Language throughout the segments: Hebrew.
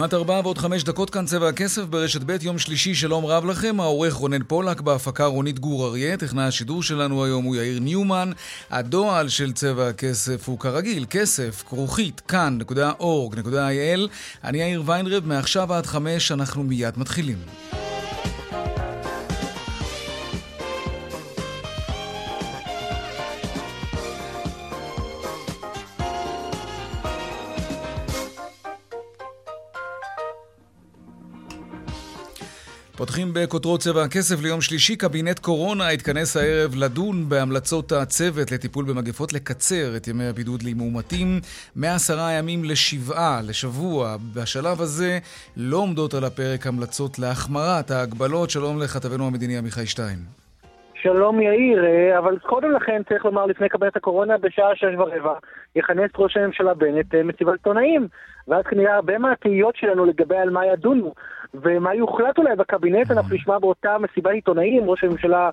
כמעט ארבעה ועוד חמש דקות כאן צבע הכסף ברשת ב' יום שלישי, שלום רב לכם, העורך רונן פולק, בהפקה רונית גור אריה, טכנאי השידור שלנו היום הוא יאיר ניומן, הדועל של צבע הכסף הוא כרגיל, כסף, כרוכית, כאן.org.il, אני יאיר ויינרב, מעכשיו עד חמש אנחנו מיד מתחילים. פותחים בכותרות צבע הכסף ליום שלישי, קבינט קורונה התכנס הערב לדון בהמלצות הצוות לטיפול במגפות לקצר את ימי הבידוד למאומתים מעשרה ימים לשבעה, לשבוע. בשלב הזה לא עומדות על הפרק המלצות להחמרת ההגבלות. שלום לכתבנו המדיני עמיחי שטיין. שלום יאיר, אה, אבל קודם לכן צריך לומר לפני קבינט הקורונה בשעה שש ורבע יכנס ראש הממשלה בנט אה, מסיבת עיתונאים ואז כנראה הרבה מהתהיות שלנו לגבי על מה ידונו ומה יוחלט אולי בקבינט, אנחנו נשמע באותה מסיבת עיתונאים, ראש הממשלה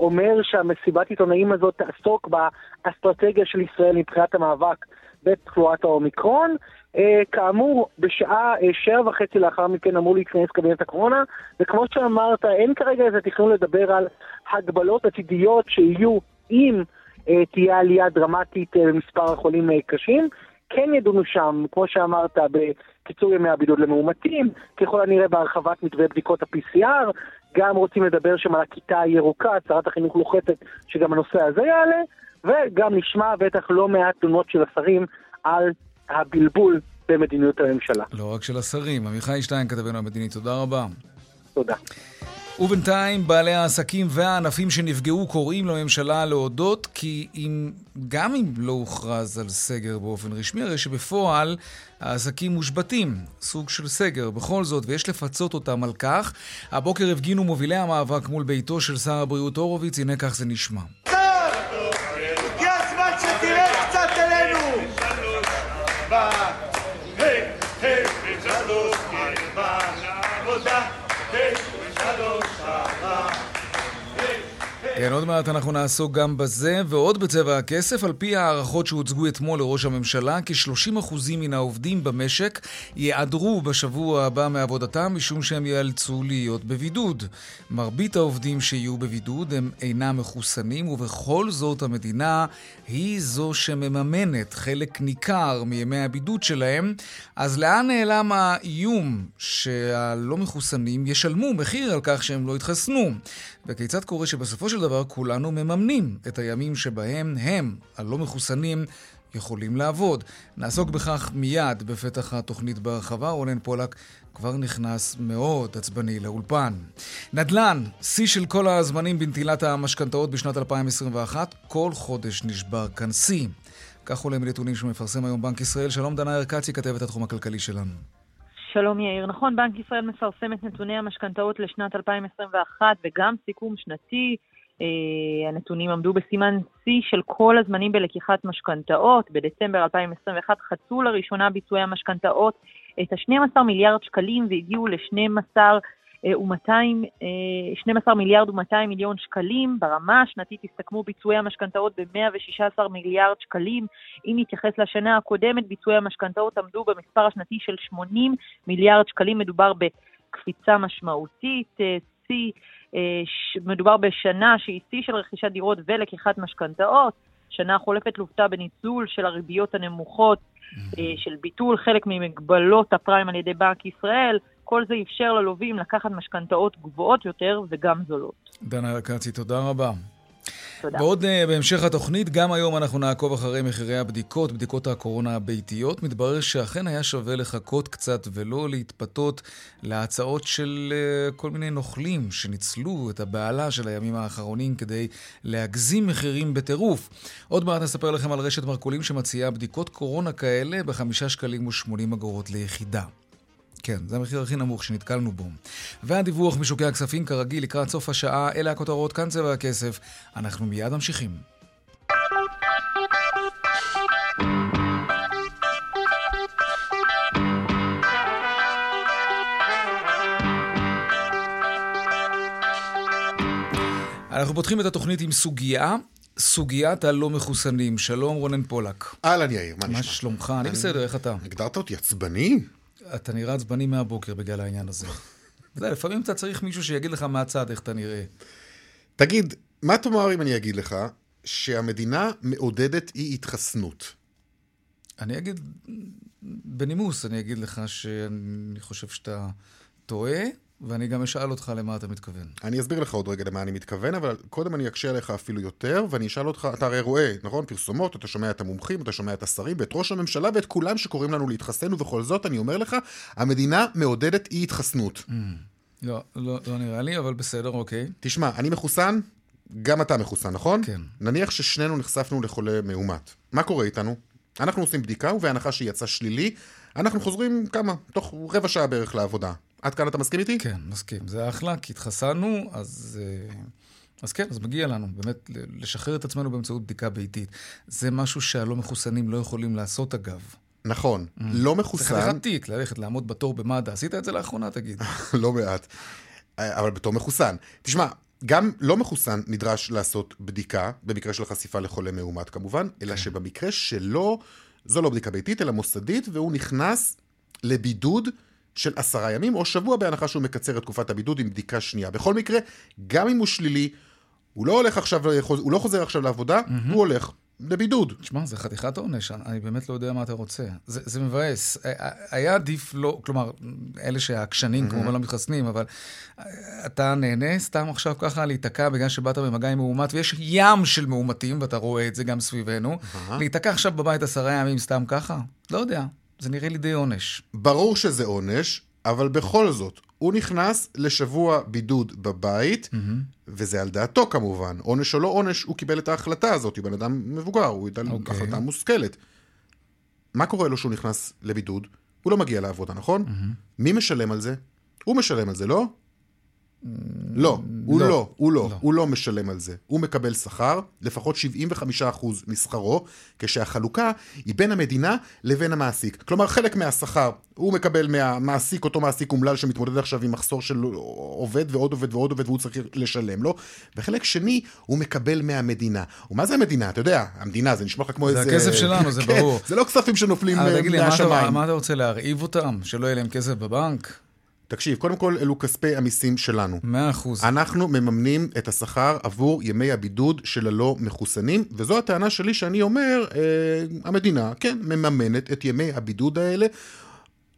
אומר שהמסיבת עיתונאים הזאת תעסוק באסטרטגיה של ישראל מבחינת המאבק בתחלואת האומיקרון. אה, כאמור, בשעה אה, שבע וחצי לאחר מכן אמור להתכנס קבינט הקורונה, וכמו שאמרת, אין כרגע איזה תכנון לדבר על הגבלות עתידיות שיהיו אם אה, תהיה עלייה דרמטית אה, במספר החולים אה, קשים. כן ידונו שם, כמו שאמרת, בקיצור ימי הבידוד למאומתים, ככל הנראה בהרחבת מתווה בדיקות ה-PCR, גם רוצים לדבר שם על הכיתה הירוקה, שרת החינוך לוחצת שגם הנושא הזה יעלה, וגם נשמע בטח לא מעט תלונות של השרים על הבלבול במדיניות הממשלה. לא רק של השרים. עמיחי שטיין, כתבנו המדיני, תודה רבה. תודה. ובינתיים בעלי העסקים והענפים שנפגעו קוראים לממשלה להודות כי אם, גם אם לא הוכרז על סגר באופן רשמי, הרי שבפועל העסקים מושבתים, סוג של סגר בכל זאת, ויש לפצות אותם על כך. הבוקר הפגינו מובילי המאבק מול ביתו של שר הבריאות הורוביץ, הנה כך זה נשמע. הגיע הזמן שתראה קצת אלינו! כן, עוד מעט אנחנו נעסוק גם בזה, ועוד בצבע הכסף. על פי הערכות שהוצגו אתמול לראש הממשלה, כ-30% מן העובדים במשק ייעדרו בשבוע הבא מעבודתם, משום שהם ייאלצו להיות בבידוד. מרבית העובדים שיהיו בבידוד הם אינם מחוסנים, ובכל זאת המדינה היא זו שמממנת חלק ניכר מימי הבידוד שלהם. אז לאן נעלם האיום שהלא מחוסנים ישלמו מחיר על כך שהם לא יתחסנו? וכיצד קורה שבסופו של דבר כולנו מממנים את הימים שבהם הם, הלא מחוסנים, יכולים לעבוד. נעסוק בכך מיד בפתח התוכנית בהרחבה. רונן פולק כבר נכנס מאוד עצבני לאולפן. נדל"ן, שיא של כל הזמנים בנטילת המשכנתאות בשנת 2021, כל חודש נשבר כאן שיא. כך עולה מנתונים שמפרסם היום בנק ישראל. שלום דנה ארקצי, כתבת התחום הכלכלי שלנו. שלום יאיר. נכון, בנק ישראל מפרסם את נתוני המשכנתאות לשנת 2021 וגם סיכום שנתי. Uh, הנתונים עמדו בסימן שיא של כל הזמנים בלקיחת משכנתאות. בדצמבר 2021 חצו לראשונה ביצועי המשכנתאות את ה-12 מיליארד שקלים והגיעו ל-12 ו-200, 12 מיליארד ו-200 מיליון שקלים. ברמה השנתית הסתכמו ביצועי המשכנתאות ב-116 מיליארד שקלים. אם נתייחס לשנה הקודמת, ביצועי המשכנתאות עמדו במספר השנתי של 80 מיליארד שקלים. מדובר בקפיצה משמעותית, שיא, מדובר בשנה שהיא שיא של רכישת דירות ולקיחת משכנתאות. שנה חולפת לוותה בניצול של הריביות הנמוכות, של ביטול חלק ממגבלות הפריים על ידי בנק ישראל. כל זה אפשר ללווים לקחת משכנתאות גבוהות יותר וגם זולות. דנה ארקצי, תודה רבה. תודה. ועוד uh, בהמשך התוכנית, גם היום אנחנו נעקוב אחרי מחירי הבדיקות, בדיקות הקורונה הביתיות. מתברר שאכן היה שווה לחכות קצת ולא להתפתות להצעות של uh, כל מיני נוכלים שניצלו את הבהלה של הימים האחרונים כדי להגזים מחירים בטירוף. עוד מעט נספר לכם על רשת מרכולים שמציעה בדיקות קורונה כאלה בחמישה שקלים ושמונים אגורות ליחידה. כן, זה המחיר הכי נמוך שנתקלנו בו. והדיווח משוקי הכספים כרגיל לקראת סוף השעה, אלה הכותרות, כאן צבע הכסף. אנחנו מיד ממשיכים. אנחנו פותחים את התוכנית עם סוגיה, סוגיית הלא מחוסנים. שלום רונן פולק. אהלן יאיר, מה נשמע? מה שלומך? אני בסדר, איך אתה? הגדרת אותי עצבני? אתה נראה עצבני מהבוקר בגלל העניין הזה. אתה יודע, לפעמים אתה צריך מישהו שיגיד לך מהצד איך אתה נראה. תגיד, מה תאמר אם אני אגיד לך שהמדינה מעודדת אי התחסנות? אני אגיד, בנימוס, אני אגיד לך שאני חושב שאתה טועה, ואני גם אשאל אותך למה אתה מתכוון. אני אסביר לך עוד רגע למה אני מתכוון, אבל קודם אני אקשה עליך אפילו יותר, ואני אשאל אותך, אתה הרי רואה, נכון? פרסומות, אתה שומע את המומחים, אתה שומע את השרים, ואת ראש הממשלה, ואת כולם שקוראים לנו להתחסן, ובכל זאת, אני אומר לך, המדינה מעודדת אי התחסנות. Mm. לא, לא, לא נראה לי, אבל בסדר, אוקיי. תשמע, אני מחוסן, גם אתה מחוסן, נכון? כן. נניח ששנינו נחשפנו לחולה מאומת. מה קורה איתנו? אנחנו עושים בדיקה, ובהנחה שהיא יצאה שלילי, אנחנו חוזרים כמה? תוך רבע שעה בערך לעבודה. עד כאן אתה מסכים איתי? כן, מסכים. זה אחלה, כי התחסנו, אז... אה, אז כן, אז מגיע לנו באמת לשחרר את עצמנו באמצעות בדיקה ביתית. זה משהו שהלא מחוסנים לא יכולים לעשות, אגב. נכון, mm. לא מחוסן... זה חתיכת תיק, ללכת לעמוד בתור במד"א. עשית את זה לאחרונה, תגיד. לא מעט. אבל בתור מחוסן. תשמע, גם לא מחוסן נדרש לעשות בדיקה, במקרה של חשיפה לחולה מאומת כמובן, אלא כן. שבמקרה שלו, זו לא בדיקה ביתית, אלא מוסדית, והוא נכנס לבידוד של עשרה ימים, או שבוע בהנחה שהוא מקצר את תקופת הבידוד עם בדיקה שנייה. בכל מקרה, גם אם הוא שלילי, הוא לא הולך עכשיו, הוא לא חוזר עכשיו לעבודה, mm-hmm. הוא הולך לבידוד. תשמע, זה חתיכת עונש, אני באמת לא יודע מה אתה רוצה. זה, זה מבאס. היה עדיף לא, כלומר, אלה שהעקשנים mm-hmm. כמובן לא מתחסנים, אבל אתה נהנה סתם עכשיו ככה להיתקע בגלל שבאת במגע עם מאומת, ויש ים של מאומתים, ואתה רואה את זה גם סביבנו, mm-hmm. להיתקע עכשיו בבית עשרה ימים סתם ככה? לא יודע. זה נראה לי די עונש. ברור שזה עונש, אבל בכל זאת, הוא נכנס לשבוע בידוד בבית, mm-hmm. וזה על דעתו כמובן. עונש או לא עונש, הוא קיבל את ההחלטה הזאת, הוא בן אדם מבוגר, הוא ייתן okay. אוקיי. החלטה מושכלת. מה קורה לו שהוא נכנס לבידוד? הוא לא מגיע לעבודה, נכון? Mm-hmm. מי משלם על זה? הוא משלם על זה, לא? לא, הוא לא, לא הוא לא, לא, הוא לא משלם על זה. הוא מקבל שכר, לפחות 75% משכרו, כשהחלוקה היא בין המדינה לבין המעסיק. כלומר, חלק מהשכר הוא מקבל מהמעסיק, אותו מעסיק אומלל שמתמודד עכשיו עם מחסור של עובד ועוד עובד ועוד עובד והוא צריך לשלם לו, וחלק שני הוא מקבל מהמדינה. ומה זה המדינה? אתה יודע, המדינה זה נשמע לך כמו זה איזה... זה הכסף שלנו, זה כן, ברור. זה לא כספים שנופלים מהשמיים. מה אתה רוצה להרעיב אותם? שלא יהיה להם כסף בבנק? תקשיב, קודם כל אלו כספי המיסים שלנו. מאה אחוז. אנחנו מממנים את השכר עבור ימי הבידוד של הלא מחוסנים, וזו הטענה שלי שאני אומר, אה, המדינה, כן, מממנת את ימי הבידוד האלה.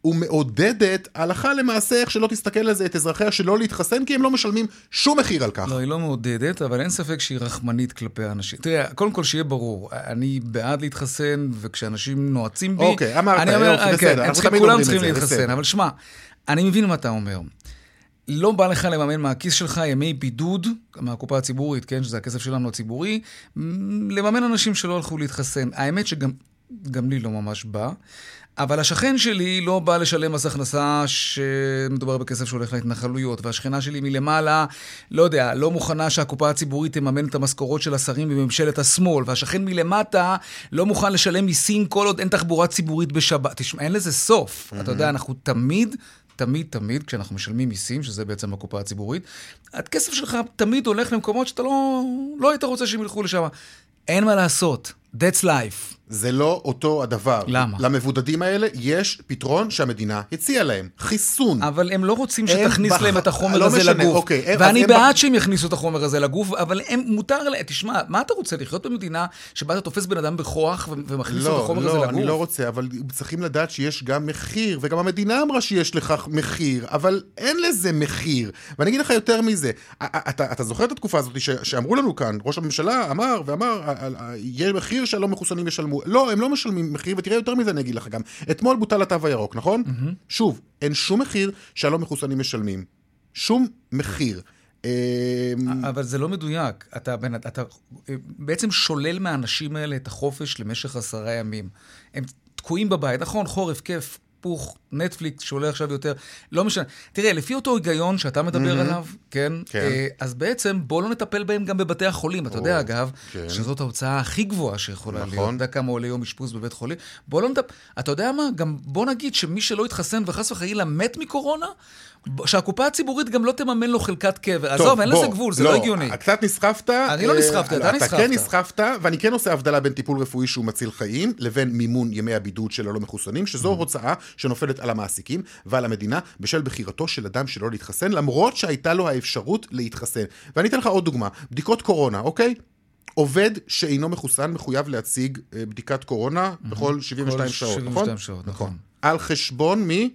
ומעודדת הלכה למעשה, איך שלא תסתכל על זה, את אזרחיה שלא להתחסן, כי הם לא משלמים שום מחיר על כך. לא, היא לא מעודדת, אבל אין ספק שהיא רחמנית כלפי האנשים. תראה, קודם כל שיהיה ברור, אני בעד להתחסן, וכשאנשים נועצים בי... אוקיי, אמרת, אני אומר, יופי, בסדר, אנחנו תמיד אומרים את זה, כולם צריכים להתחסן, אבל שמע, אני מבין מה אתה אומר. לא בא לך לממן מהכיס שלך ימי בידוד, מהקופה הציבורית, כן, שזה הכסף שלנו הציבורי, לממן אנשים שלא הלכו להתחסן. האמת שגם גם לי לא ממש בא. אבל השכן שלי לא בא לשלם מס הכנסה שמדובר בכסף שהולך להתנחלויות, והשכנה שלי מלמעלה, לא יודע, לא מוכנה שהקופה הציבורית תממן את המשכורות של השרים בממשלת השמאל, והשכן מלמטה לא מוכן לשלם מיסים כל עוד אין תחבורה ציבורית בשבת. תשמע, אין לזה סוף. Mm-hmm. אתה יודע, אנחנו תמיד תמיד, תמיד, כשאנחנו משלמים מיסים, שזה בעצם הקופה הציבורית, הכסף שלך תמיד הולך למקומות שאתה לא, לא היית רוצה שהם ילכו לשם. אין מה לעשות. That's life. זה לא אותו הדבר. למה? למבודדים האלה יש פתרון שהמדינה הציעה להם, חיסון. אבל הם לא רוצים שתכניס בח- להם את החומר לא הזה משנה, לגוף. אוקיי, ואני בעד בח- שהם יכניסו את החומר הזה לגוף, אבל הם, מותר להם, תשמע, מה אתה רוצה, לחיות במדינה שבה אתה תופס בן אדם בכוח ומכניס לו את לא, החומר הזה לא, לגוף? אני לא רוצה, אבל צריכים לדעת שיש גם מחיר, וגם המדינה אמרה שיש לכך מחיר, אבל אין לזה מחיר. ואני אגיד לך יותר מזה, אתה, אתה זוכר את התקופה הזאת ש, שאמרו לנו כאן, ראש הממשלה אמר ואמר, "ה- ה- ה- יהיה מחיר שהלא מחוסנים ישלמו. לא, הם לא משלמים מחיר, ותראה יותר מזה אני אגיד לך גם. אתמול בוטל התו הירוק, נכון? שוב, אין שום מחיר שהלא מחוסנים משלמים. שום מחיר. אמ, אבל זה לא מדויק. אתה, אתה אה, בעצם שולל מהאנשים האלה את החופש למשך עשרה ימים. הם תקועים בבית, נכון, חורף, כיף, פוך, נטפליקס שעולה עכשיו יותר, לא משנה. תראה, לפי אותו היגיון שאתה מדבר עליו, כן? כן. אה, אז בעצם בוא לא נטפל בהם גם בבתי החולים. אתה יודע, אגב, כן. שזאת ההוצאה הכי גבוהה שיכולה להיות. נכון. אתה יודע כמה עולה יום אשפוז בבית חולים? בוא לא נטפל... אתה יודע מה? גם בוא נגיד שמי שלא התחסן וחס וחלילה מת מקורונה, שהקופה הציבורית גם לא תממן לו חלקת קבר. עזוב, אין לזה גבול, זה לא הגיוני. קצת נסחפת. אני לא אה, נסחפתי, אתה נסחפת. אתה כן נסחפת, ואני כן עושה הבדלה בין טיפול רפואי שהוא מציל חיים, לבין מימון ימי הבידוד של הלא מחוסנים, שזו Mm-hmm. הוצאה שנופלת על המעסיקים ועל המדינה בשל בחירתו של אדם שלא להתחסן, למרות שהייתה לו האפשרות להתחסן. ואני אתן לך עוד דוגמה, בדיקות קורונה, אוקיי? עובד שאינו מחוסן מחויב להציג אה, בדיקת קורונה בכל 72 כל שעות, 72 נכון? שעות, נכון. על חשבון מי?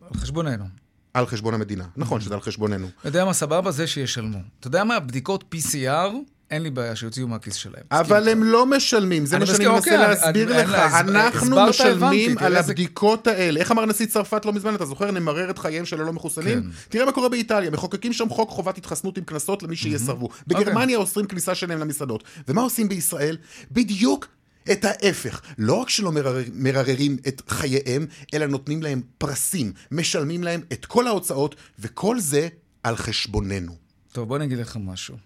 על חשבוננו. על חשבון המדינה. Mm-hmm. נכון שזה על חשבוננו. אתה יודע מה סבבה? זה שישלמו. אתה יודע מה? בדיקות PCR, אין לי בעיה שיוציאו מהכיס שלהם. אבל הם לא משלמים, זה מה שאני מנסה אוקיי, להסביר לך. אנחנו משלמים על הבדיקות האלה. איך אמר נשיא צרפת לא מזמן, אתה זוכר? נמרר את חייהם של הלא מחוסנים? כן. תראה מה קורה באיטליה, מחוקקים שם חוק חובת התחסנות עם קנסות למי שיסרבו. בגרמניה אוסרים כניסה שלהם למסעדות. ומה עושים בישראל? בדיוק את ההפך. לא רק שלא מרר, מרררים את חייהם, אלא נותנים להם פרסים, משלמים להם את כל ההוצאות, וכל זה על חשבוננו. טוב, בוא אני אגיד לך משהו.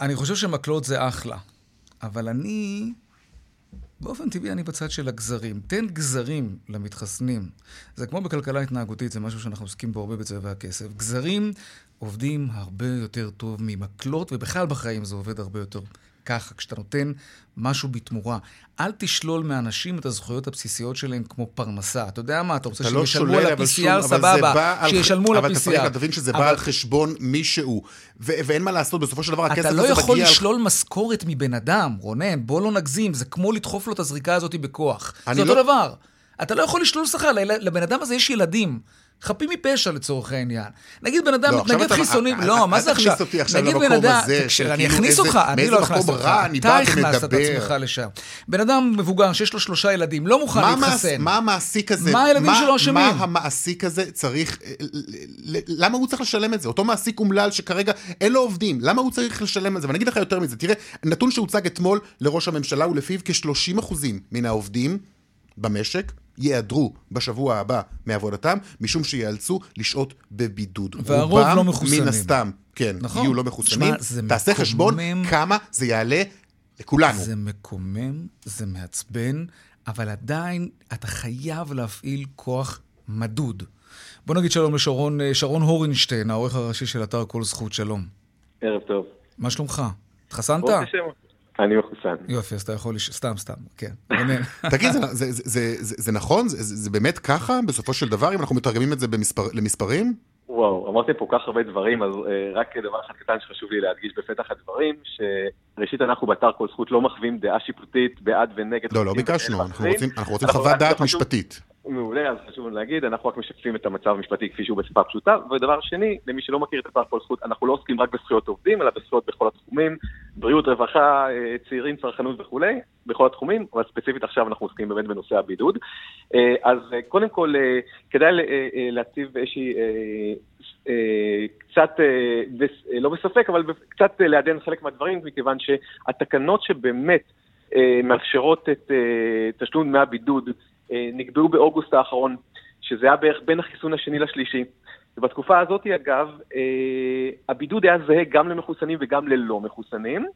אני חושב שמקלות זה אחלה, אבל אני, באופן טבעי אני בצד של הגזרים. תן גזרים למתחסנים. זה כמו בכלכלה התנהגותית, זה משהו שאנחנו עוסקים בו הרבה בצבע הכסף. גזרים עובדים הרבה יותר טוב ממקלות, ובכלל בחיים זה עובד הרבה יותר ככה, כשאתה נותן משהו בתמורה. אל תשלול מאנשים את הזכויות הבסיסיות שלהם כמו פרנסה. אתה יודע מה, אתה רוצה אתה לא ישלמו שולל, על ה-PCR, סבבה, בא על- שישלמו אבל אתה צריך. להבין שזה בא על חשבון מישהו, ו- ואין מה לעשות, בסופו של דבר הכסף אתה הזה לא מגיע... יכול על- לשלול משכורת מבן אדם, רונן, בוא לא נגזים, זה כמו לדחוף לו את הזריקה הזאת בכוח. זה אותו לא- דבר. אתה לא יכול לשלול שכר, לבן אדם הזה יש ילדים. חפים מפשע לצורך העניין. נגיד בן אדם, לא, נגיד חיסונים, אל- לא, אל מה זה עכשיו? תכניס אותי עכשיו נגיד למקום בן אדם, של אני כאילו אכניס אותך, אני לא הכנסתי אותך. אתה הכנסת את. עצמך לשם. בן אדם מבוגר שיש לו שלושה ילדים, לא מוכן להתחסן. מה המעסיק הזה, מה הילדים שלו אשמים? מה המעסיק הזה צריך, אה, למה הוא צריך לשלם את זה? אותו מעסיק אומלל שכרגע אין לו עובדים, למה הוא צריך לשלם את זה? ואני אגיד לך יותר מזה, תראה, נתון שהוצג אתמול לראש הממשלה ולפיו כ-30% מן העובדים במשק ייעדרו בשבוע הבא מעבודתם, משום שיאלצו לשהות בבידוד. והרוב רובם, לא מחוסנים. מן הסתם, כן, נכון. יהיו לא מחוסנים. תשמע, זה תעשה חשבון מקומם. כמה זה יעלה לכולנו. זה מקומם, זה מעצבן, אבל עדיין אתה חייב להפעיל כוח מדוד. בוא נגיד שלום לשרון אה, שרון הורנשטיין, העורך הראשי של אתר כל זכות שלום. ערב טוב. מה שלומך? התחסנת? ברוך השם. אני מחוסן. יופי, אז אתה יכול לש... סתם, סתם, כן. תגיד, זה, זה, זה, זה, זה, זה נכון? זה, באמת ככה, בסופו של דבר, אם אנחנו מתרגמים את זה למספרים? וואו, אמרתם פה כל כך הרבה דברים, אז אה, רק דבר אחד קטן שחשוב לי להדגיש בפתח הדברים, שראשית אנחנו באתר כל זכות לא מחווים דעה שיפוטית בעד ונגד. לא, לא ביקשנו, אנחנו. רוצים, אנחנו רוצים אנחנו חוות דעת חשוב- משפטית. מעולה, אז חשוב להגיד, אנחנו רק משקפים את המצב המשפטי כפי שהוא בשפה פשוטה. ודבר שני, למי שלא מכיר את אתר כל זכות, אנחנו לא עוסקים רק בזכויות עובדים, אלא בזכויות בכל התחומים, בריאות, רווחה, אה, צעירים, צרכנות וכולי, בכל התחומים, אבל ספציפית עכשיו אנחנו עוסקים באמת בנושא הבידוד. אה, אז אה, קודם כל, כדאי להציב איזושהי... קצת, לא בספק, אבל קצת לעדן חלק מהדברים, מכיוון שהתקנות שבאמת מאפשרות את תשלום דמי הבידוד נקבעו באוגוסט האחרון, שזה היה בערך בין החיסון השני לשלישי. ובתקופה הזאת, אגב, אה, הבידוד היה זהה גם למחוסנים וגם ללא מחוסנים,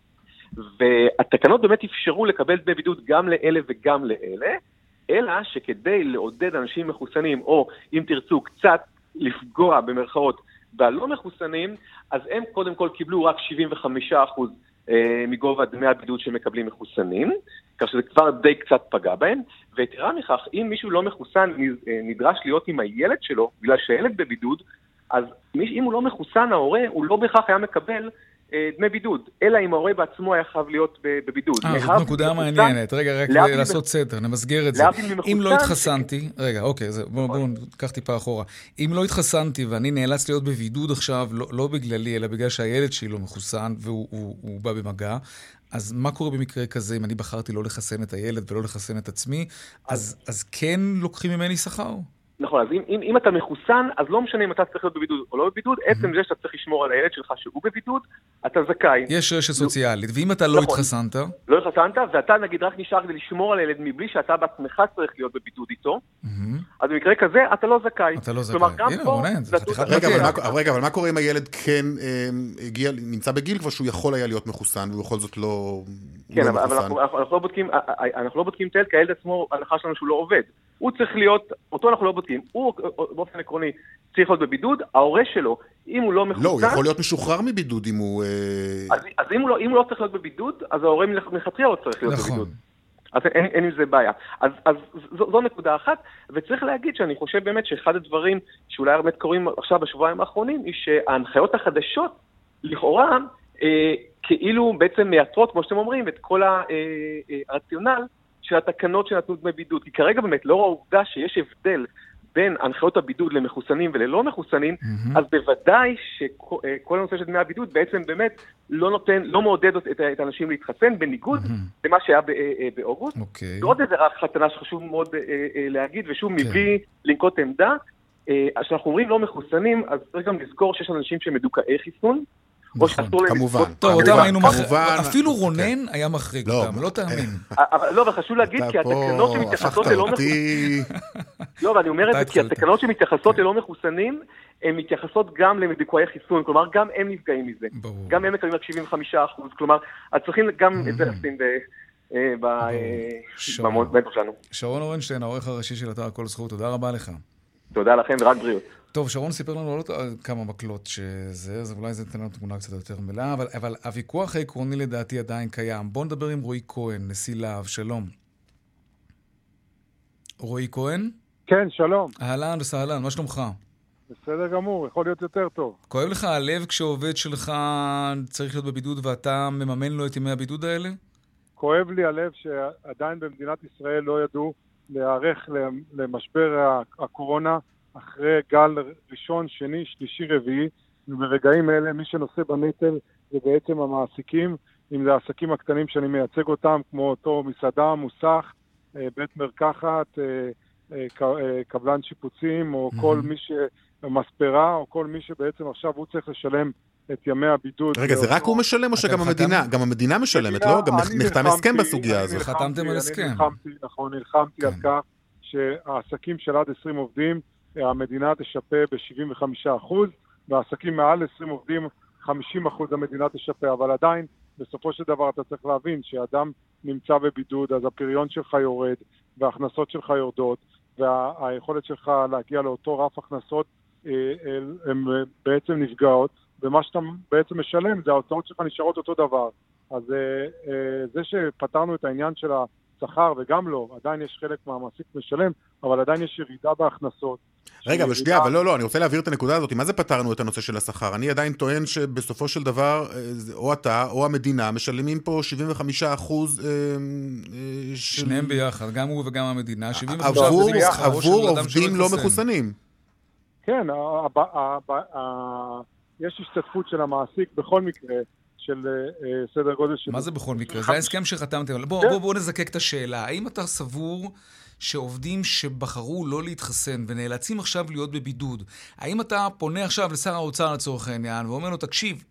והתקנות באמת אפשרו לקבל דמי בידוד גם לאלה וגם לאלה, אלא שכדי לעודד אנשים מחוסנים, או אם תרצו, קצת לפגוע במרכאות בלא מחוסנים, אז הם קודם כל קיבלו רק 75% אה, מגובה דמי הבידוד שמקבלים מחוסנים, כך שזה כבר די קצת פגע בהם, ויתרה מכך, אם מישהו לא מחוסן אה, נדרש להיות עם הילד שלו, בגלל שהילד בבידוד, אז אם הוא לא מחוסן, ההורה, הוא לא בהכרח היה מקבל אה, דמי בידוד, אלא אם ההורה בעצמו היה חייב להיות בבידוד. אה, זאת נקודה מעניינת. רגע, רק לעשות סדר, נמסגר את זה. אם לא התחסנתי, רגע, אוקיי, בואו ניקח טיפה אחורה. אם לא התחסנתי ואני נאלץ להיות בבידוד עכשיו, לא, לא בגללי, אלא בגלל שהילד שלי לא מחוסן והוא בא במגע, אז מה קורה במקרה כזה אם אני בחרתי לא לחסן את הילד ולא לחסן את עצמי? אז כן לוקחים ממני שכר? נכון, אז אם, אם, אם אתה מחוסן, אז לא משנה אם אתה צריך להיות בבידוד או לא בבידוד, mm-hmm. עצם זה שאתה צריך לשמור על הילד שלך שהוא בבידוד, אתה זכאי. יש רשת סוציאלית, ואם אתה לא נכון, התחסנת? לא התחסנת, ואתה נגיד רק נשאר כדי לשמור על הילד מבלי שאתה בעצמך צריך להיות בבידוד איתו, mm-hmm. אז במקרה כזה אתה לא זכאי. אתה לא זכאי. כלומר, גם הנה, פה... רונן, זה חתיכת רגע, אבל מה, רגע, אבל מה קורה אם הילד כן אה, הגיע, נמצא בגיל כבר שהוא יכול היה להיות מחוסן, ובכל זאת לא... כן, לא אבל, אבל אנחנו, אנחנו, לא בודקים, אה, אה, אנחנו לא בודקים את הילד, כי הילד עצמו, ההנחה שלנו שהוא לא עובד. הוא צריך להיות, אותו אנחנו לא בודקים, הוא באופן עקרוני צריך להיות בבידוד, ההורה שלו, אם הוא לא מחוסן... לא, הוא יכול להיות משוחרר מבידוד אם הוא... אז, אז אם, הוא לא, אם הוא לא צריך להיות בבידוד, אז ההורה מלכתחילה לא צריך להיות נכון. בבידוד. אז אין, אין עם זה בעיה. אז, אז זו, זו נקודה אחת, וצריך להגיד שאני חושב באמת שאחד הדברים שאולי באמת קורים עכשיו בשבועיים האחרונים, היא שההנחיות החדשות, לכאורה, אה, כאילו בעצם מייתרות, כמו שאתם אומרים, את כל הרציונל אה, אה, של התקנות שנתנו דמי בידוד. כי כרגע באמת, לאור העובדה שיש הבדל בין הנחיות הבידוד למחוסנים וללא מחוסנים, mm-hmm. אז בוודאי שכל הנושא של דמי הבידוד בעצם באמת לא נותן, לא מעודד את, את האנשים להתחסן, בניגוד mm-hmm. למה שהיה אה, אה, באוגוסט. Okay. אוקיי. ועוד איזה רק חתנה שחשוב מאוד אה, להגיד, ושוב okay. כן. מבלי לנקוט עמדה, כשאנחנו אומרים לא מחוסנים, אז צריך גם לזכור שיש אנשים שהם מדוכאי חיסון, או שאסור להם... כמובן. טוב, אותם היינו מחריגים. אפילו רונן היה מחריג לא. אותם, לא תאמין. לא, אבל חשוב להגיד, כי התקנות שמתייחסות ללא מחוסנים... לא, אבל אני אומר את זה, כי התקנות שמתייחסות ללא מחוסנים, הן מתייחסות גם למדוכאי חיסון, כלומר, גם הם נפגעים מזה. גם הם מקבלים רק 75 אחוז, כלומר, אז צריכים גם את זה לשים אה, במטר שלנו. שרון אורנשטיין, העורך הראשי של אתר כל זכות, תודה רבה לך. תודה לכם ורק בריאות. טוב, שרון סיפר לנו עוד כמה מקלות שזה, אז אולי זה ייתן לנו תמונה קצת יותר מלאה, אבל, אבל הוויכוח העקרוני לדעתי עדיין קיים. בואו נדבר עם רועי כהן, נשיא להב, שלום. רועי כהן? כן, שלום. אהלן וסהלן, מה שלומך? בסדר גמור, יכול להיות יותר טוב. כואב לך הלב כשעובד שלך צריך להיות בבידוד ואתה מממן לו את ימי הבידוד האלה? כואב לי הלב שעדיין במדינת ישראל לא ידעו להיערך למשבר הקורונה אחרי גל ראשון, שני, שלישי, רביעי, וברגעים אלה מי שנושא בנטל זה בעצם המעסיקים, אם זה העסקים הקטנים שאני מייצג אותם, כמו אותו מסעדה, מוסך, אה, בית מרקחת, אה, אה, קבלן שיפוצים, או mm-hmm. כל מי ש... מספרה, או כל מי שבעצם עכשיו הוא צריך לשלם את ימי הבידוד. רגע, זה רק הוא משלם או שגם המדינה? גם המדינה משלמת, לא? גם נחתם הסכם בסוגיה הזאת. חתמתם על הסכם. נכון, נלחמתי על כן. כך שהעסקים של עד 20 עובדים המדינה תשפה ב-75%, והעסקים מעל 20 עובדים 50% המדינה תשפה, אבל עדיין, בסופו של דבר אתה צריך להבין שאדם נמצא בבידוד, אז הפריון שלך יורד, וההכנסות שלך יורדות, והיכולת שלך להגיע לאותו רף הכנסות הן בעצם נפגעות, ומה שאתה בעצם משלם זה ההוצאות שלך נשארות אותו דבר. אז זה שפתרנו את העניין של השכר, וגם לא, עדיין יש חלק מהמעסיק משלם, אבל עדיין יש ירידה בהכנסות. רגע, אבל שנייה, אבל לא, לא, אני רוצה להבהיר את הנקודה הזאת. מה זה פתרנו את הנושא של השכר? אני עדיין טוען שבסופו של דבר, אה, או אתה או המדינה משלמים פה 75 אחוז אה, אה, של... שניהם ביחד, גם הוא וגם המדינה, 75 אחוז משכרו של אדם עובדים לא מחוסנים. כן, יש השתתפות של המעסיק בכל מקרה. של סדר גודל של... מה זה בכל מקרה? זה ההסכם שחתמתם. בואו בוא נזקק את השאלה. האם אתה סבור שעובדים שבחרו לא להתחסן ונאלצים עכשיו להיות בבידוד, האם אתה פונה עכשיו לשר האוצר לצורך העניין ואומר לו, תקשיב,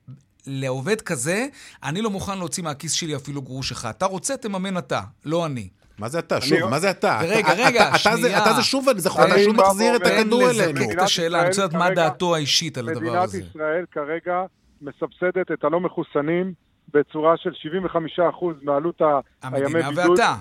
לעובד כזה, אני לא מוכן להוציא מהכיס שלי אפילו גרוש אחד. אתה רוצה, תממן אתה, לא אני. מה זה אתה? שוב, מה זה אתה? רגע, רגע, שנייה. אתה זה שוב, אתה שוב מחזיר את הכדור אלינו. לזקק את השאלה, אני רוצה לדעת מה דעתו האישית על הדבר הזה. מדינת ישראל כרגע מסבסדת את הלא מחוסנים בצורה של 75% מעלות הימי בידוד. המדינה ואתה.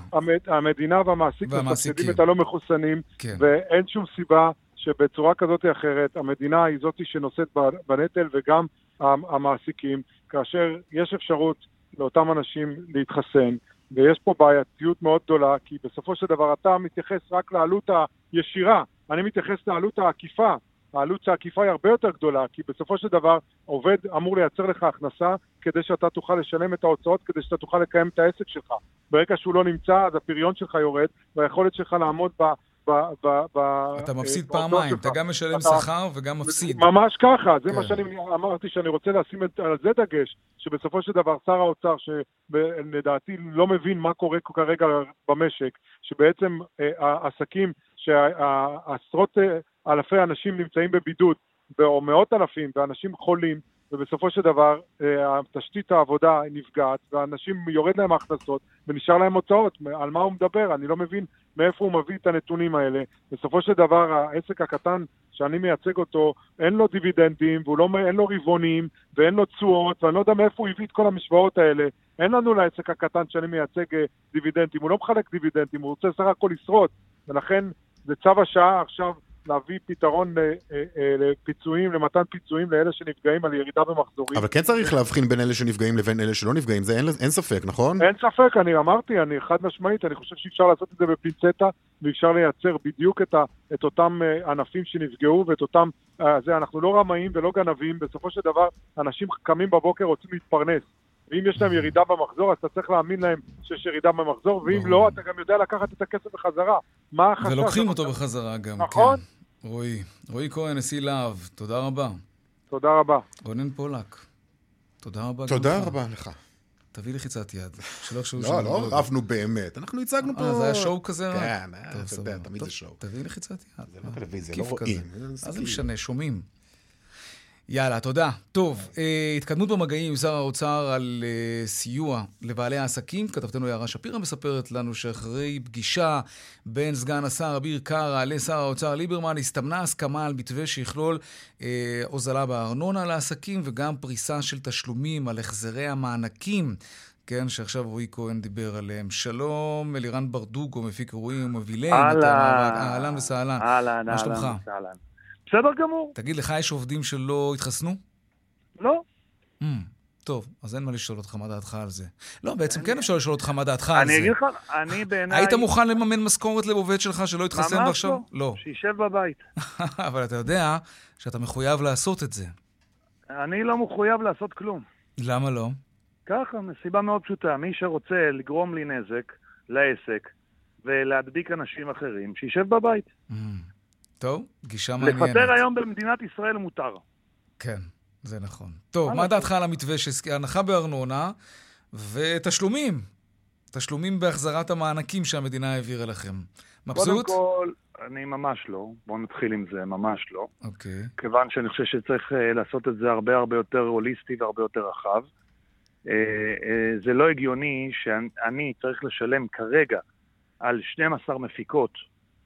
המדינה והמעסיק מסבסדים את הלא מחוסנים, כן. ואין שום סיבה שבצורה כזאת או אחרת המדינה היא זאת שנושאת בנטל וגם המעסיקים, כאשר יש אפשרות לאותם אנשים להתחסן, ויש פה בעייתיות מאוד גדולה, כי בסופו של דבר אתה מתייחס רק לעלות הישירה, אני מתייחס לעלות העקיפה. העלות העקיפה היא הרבה יותר גדולה, כי בסופו של דבר עובד אמור לייצר לך הכנסה כדי שאתה תוכל לשלם את ההוצאות, כדי שאתה תוכל לקיים את העסק שלך. ברגע שהוא לא נמצא, אז הפריון שלך יורד, והיכולת שלך לעמוד ב... ב, ב, אתה אה, מפסיד פעמיים. אתה גם משלם שכר וגם מפסיד. ממש ככה, זה כן. מה שאני אמרתי שאני רוצה לשים את- על זה דגש, שבסופו של דבר שר האוצר, שלדעתי לא מבין מה קורה כרגע במשק, שבעצם אה, העסקים, שעשרות אה, אלפי אנשים נמצאים בבידוד, או מאות אלפים, ואנשים חולים, ובסופו של דבר אה, תשתית העבודה נפגעת, ואנשים, יורד להם ההכנסות, ונשאר להם הוצאות. על מה הוא מדבר? אני לא מבין מאיפה הוא מביא את הנתונים האלה. בסופו של דבר, העסק הקטן שאני מייצג אותו, אין לו דיבידנדים, ואין לו רבעונים, ואין לו תשואות, ואני לא יודע מאיפה הוא הביא את כל המשוואות האלה. אין לנו לעסק הקטן שאני מייצג אה, דיבידנדים, הוא לא מחלק דיבידנדים, הוא רוצה סך הכל לשרוד, ולכן זה צו השעה עכשיו להביא פתרון אה, אה, אה, לפיצויים, למתן פיצויים לאלה שנפגעים על ירידה במחזורים. אבל כן צריך להבחין בין אלה שנפגעים לבין אלה שלא נפגעים, זה אין, אין ספק, נכון? אין ספק, אני אמרתי, אני חד משמעית, אני חושב שאפשר לעשות את זה בפינצטה, ואפשר לייצר בדיוק את, ה, את אותם uh, ענפים שנפגעו ואת אותם, זה, אנחנו לא רמאים ולא גנבים, בסופו של דבר אנשים קמים בבוקר רוצים להתפרנס. ואם יש להם ירידה במחזור, אז אתה צריך להאמין להם שיש ירידה במחזור, ואם. לא, אתה גם יודע לקחת את הכסף בחזרה. מה החשש? ולוקחים אותו בחזרה גם, נכון. כן. רועי, רועי כהן, נשיא להב, תודה רבה. תודה רבה. רונן פולק, תודה רבה. תודה. רבה לך. תביא לחיצת יד, שלא יחשבו לא, שאני לא יודע. רבנו באמת, אנחנו הצגנו פה... אה, זה היה שואו כזה? כן, אה, אתה יודע. תמיד זה שואו. תביא לחיצת יד. זה לא טלוויזיה, כיף לא רואים. כזה. זה מה זה מסכים. משנה, שומעים. יאללה, תודה. טוב, אה, התקדמות במגעים עם שר האוצר על אה, סיוע לבעלי העסקים. כתבתנו יערה שפירא מספרת לנו שאחרי פגישה בין סגן השר אביר קארה לשר האוצר ליברמן, הסתמנה הסכמה על מתווה שיכלול אה, הוזלה בארנונה לעסקים וגם פריסה של תשלומים על החזרי המענקים. כן, שעכשיו רועי כהן דיבר עליהם. שלום, אלירן ברדוגו, מפיק אירועים ומובילי המאבק. אהלן וסהלן. אהלן? אהלן, אהלן. בסדר גמור. תגיד, לך יש עובדים שלא התחסנו? לא, Mm, טוב, אז אין מה לשאול אותך מה דעתך על זה. לא, בעצם כן אפשר לשאול אותך מה דעתך על אני זה. אגיד לך, אני בעיניי... היית מוכן לממן משכורת לעובד שלך שלא התחסן ממש ועכשיו? לא. לא. שישב בבית. אבל אתה יודע שאתה מחויב לעשות את זה. אני לא מחויב לעשות כלום. למה לא? ככה, מסיבה מאוד פשוטה. מי שרוצה לגרום לי נזק לעסק ולהדביק אנשים אחרים, שישב בבית. Mm, טוב, גישה מעניינת. לפטר היום במדינת ישראל מותר. כן, זה נכון. טוב, מה? דעתך על המתווה של הנחה בארנונה ותשלומים? תשלומים בהחזרת המענקים שהמדינה העבירה לכם. קודם מבסוט? כל, אני ממש לא. בואו נתחיל עם זה, ממש לא. אוקיי. כיוון שאני חושב שצריך אה, לעשות את זה הרבה הרבה יותר הוליסטי והרבה יותר רחב. אה, אה, זה לא הגיוני שאני צריך לשלם כרגע על 12 מפיקות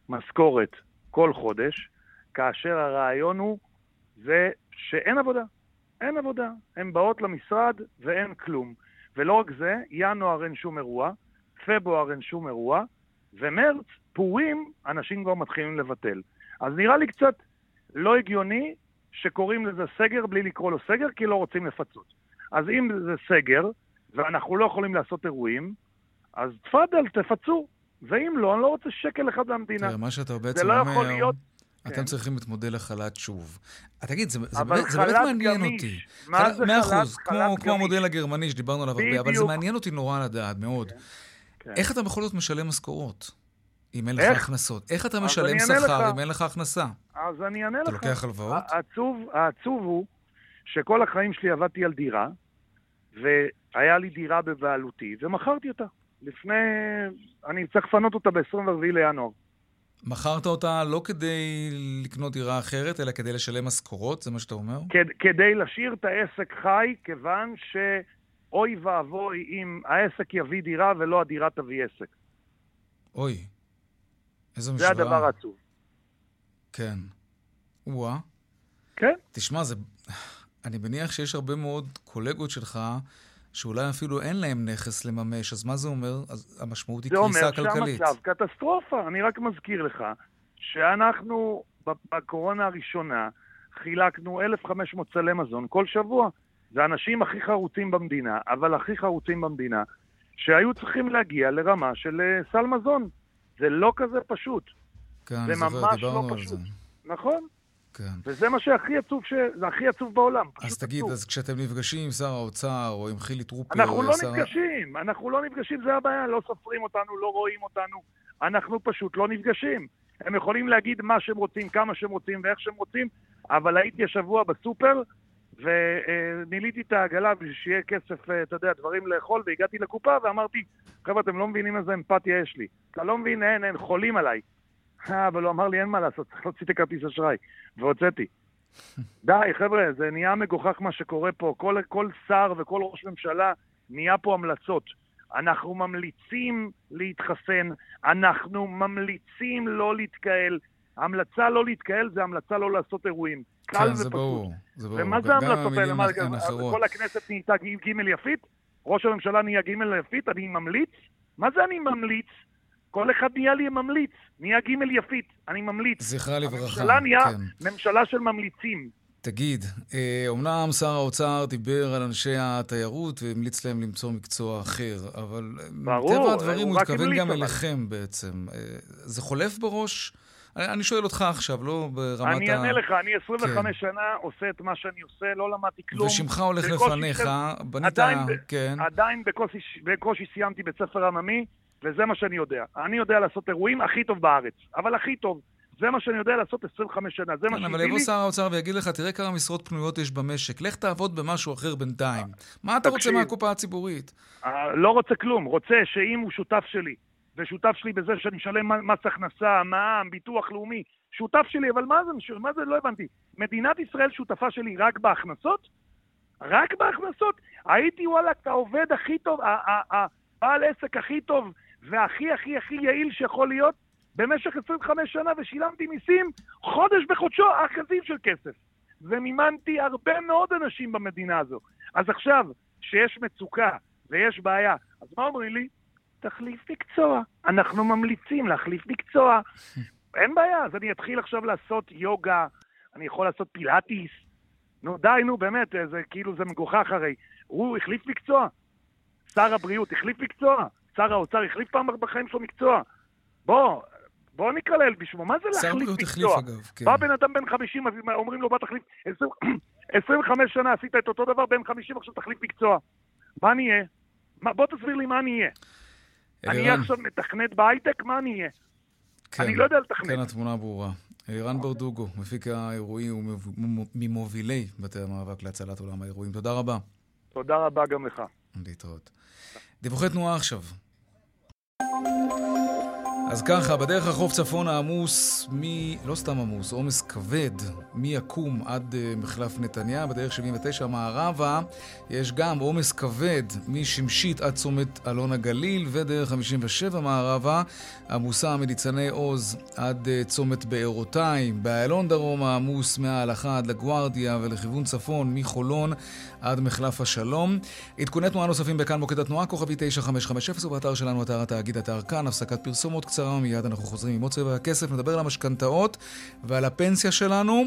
משכורת כל חודש, כאשר הרעיון הוא זה שאין עבודה. אין עבודה. הן באות למשרד ואין כלום. ולא רק זה, ינואר אין שום אירוע, פברואר אין שום אירוע, ומרץ, פורים, אנשים כבר מתחילים לבטל. אז נראה לי קצת לא הגיוני שקוראים לזה סגר בלי לקרוא לו סגר, כי לא רוצים לפצות. אז אם זה סגר, ואנחנו לא יכולים לעשות אירועים, אז תפאדל, תפצו. ואם לא, אני לא רוצה שקל אחד מהמדינה. תראה, מה שאתה בעצם לא אומר... להיות... אתם כן. צריכים את מודל החל"ת שוב. אה, תגיד, זה, זה, באמת, זה באמת חל"ת מעניין גמיש. אותי. מה חל"ת- זה מאה חל"ת? אחוז, חל"ת כמו, כמו. המודל הגרמני שדיברנו עליו הרבה, אבל זה. מעניין אותי נורא לדעת, מאוד. כן. איך אתה בכל זאת משלם משכורות, אם אין לך? הכנסות? איך אתה משלם שכר. אם אין לך הכנסה? אז אני אענה לך. אתה לוקח הלוואות? העצוב הוא שכל החיים שלי עבדתי על דירה, והיה לי דירה בבעלותי, ומכרתי אותה. לפני... אני צריך לפנות אותה ב-24 לינואר. מכרת אותה לא כדי לקנות דירה אחרת, אלא כדי לשלם משכורות? זה מה שאתה אומר? כד- כדי להשאיר את העסק חי, כיוון שאוי ואבוי אם העסק יביא דירה ולא הדירה תביא עסק. אוי, איזו זה משוואה. הדבר העצוב. כן. וואה. כן. תשמע, זה... אני מניח שיש הרבה מאוד קולגות שלך שאולי אפילו אין להם נכס לממש, אז מה זה אומר? אז המשמעות היא זה אומר קריסה כלכלית. שהמצב קטסטרופה. אני רק מזכיר לך שאנחנו בקורונה הראשונה חילקנו 1,500 סלי מזון כל שבוע. זה האנשים הכי חרוצים במדינה, אבל הכי חרוצים במדינה, שהיו צריכים להגיע לרמה של אה, סל מזון. זה לא כזה פשוט. כן, זה ממש לא פשוט. זה. נכון? כן. וזה מה שהכי עצוב, ש... זה הכי עצוב בעולם. אז תגיד, עצוב. אז כשאתם נפגשים עם שר האוצר או עם חילי טרופר... אנחנו לא שר- נפגשים, אנחנו לא נפגשים, זה הבעיה, לא סופרים אותנו, לא רואים אותנו, אנחנו פשוט לא נפגשים. הם יכולים להגיד מה שהם רוצים, כמה שהם רוצים ואיך שהם רוצים, אבל הייתי השבוע בסופר וניליתי את העגלה בשביל שיהיה כסף, אה, אתה יודע, דברים לאכול, והגעתי לקופה ואמרתי, חבר'ה, אתם לא מבינים איזה אמפתיה יש לי. אתה לא מבין, אין, אין, חולים עליי. אה, אבל הוא אמר לי, אין מה לעשות, צריך להוציא את הכרטיס אשראי. והוצאתי. די, חבר'ה, זה נהיה מגוחך מה שקורה פה. כל, כל שר וכל ראש ממשלה נהיה פה המלצות. אנחנו ממליצים להתחסן, אנחנו ממליצים לא להתקהל. המלצה לא להתקהל זה המלצה לא לעשות אירועים. קל כן, ופשוט. זה ברור, זה ברור. ומה זה גם ההמלצות האלה? מה, אחרות. כל הכנסת נהייתה ג' יפית? ראש הממשלה נהיה ג' יפית? אני ממליץ? מה זה אני ממליץ? כל אחד נהיה לי ממליץ. נהיה ג' יפית. אני ממליץ. זכרה לברכה, הממשלה נהיה כן. ממשלה של ממליצים. תגיד, אה, אומנם שר האוצר דיבר על אנשי התיירות והמליץ להם למצוא מקצוע אחר, אבל אה, מטבע הדברים הוא התכוון גם. אליכם בעצם. אה, זה חולף בראש? אני אני שואל אותך עכשיו, לא ברמת אני ה... אענה לך, אני 25 כן. שנה עושה את מה שאני עושה, לא למדתי כלום. ושמך הולך לפניך, בנית... עדיין כן. עדיין בקושי, בקושי סיימתי בית ספר עממי, וזה מה שאני יודע. אני יודע לעשות אירועים הכי טוב בארץ, אבל הכי טוב. זה מה שאני יודע לעשות 25 שנה, זה מה כן, אבל שהביא יבוא לי. שר האוצר ויגיד לך, תראה כמה משרות פנויות יש במשק, לך תעבוד במשהו אחר בינתיים. מה אתה רוצה תקשיב. מהקופה הציבורית? אה, לא רוצה כלום, רוצה שאם הוא שותף שלי, ושותף שלי בזה שאני משלם מס הכנסה, מע"מ, ביטוח לאומי, שותף שלי, אבל מה זה, מה זה, לא הבנתי. מדינת ישראל שותפה שלי רק בהכנסות? רק בהכנסות? הייתי וואלה העובד הכי טוב, ה- ה- ה- בעל עסק הכי טוב והכי הכי הכי יעיל שיכול להיות במשך 25 שנה ושילמתי מיסים חודש בחודשו, אחזים של כסף. ומימנתי הרבה מאוד אנשים במדינה הזו. אז עכשיו, שיש מצוקה ויש בעיה, אז מה אומרים לי? תחליף מקצוע. אנחנו ממליצים להחליף מקצוע. אין בעיה, אז אני אתחיל עכשיו לעשות יוגה, אני יכול לעשות פילאטיס. נו די, נו באמת, זה כאילו זה מגוחך הרי. הוא החליף מקצוע. שר הבריאות החליף מקצוע. שר האוצר החליף פעם בחיים שלו מקצוע. בוא, בוא נקרא לאל בשמו. מה זה שר להחליף הבריאות החליף מקצוע? אגב, כן. בא בן אדם בן 50, אז אומרים לו, בוא תחליף... 20 25 שנה עשית את אותו דבר, בן 50 עכשיו תחליף מקצוע. מה? מה- בוא תסביר לי מה אני אהיה. אני אהיה עכשיו מתכנת בהייטק? מה אני אהיה? כן, אני לא יודע לתכנת. כן, התמונה ברורה. אלירן ברדוגו, מפיק האירועים וממובילי בתי המאבק להצלת עולם האירועים. תודה רבה. תודה רבה גם לך. להתראות. דיווחי תנועה עכשיו. Música אז ככה, בדרך החוף צפון העמוס, מ... לא סתם עמוס, עומס כבד, מיקום עד uh, מחלף נתניה, בדרך 79 מערבה יש גם עומס כבד משמשית עד צומת אלון הגליל, ודרך 57 מערבה עמוסה מניצני עוז עד uh, צומת בארותיים, באיילון דרומה עמוס מההלכה עד לגוארדיה ולכיוון צפון מחולון עד מחלף השלום. עדכוני תנועה נוספים בכאן מוקד התנועה, כוכבי 9550 ובאתר שלנו, אתר התאגיד, אתר כאן, הפסקת פרסומות קצרה, מיד אנחנו חוזרים עם עוד צבע הכסף, נדבר על המשכנתאות ועל הפנסיה שלנו,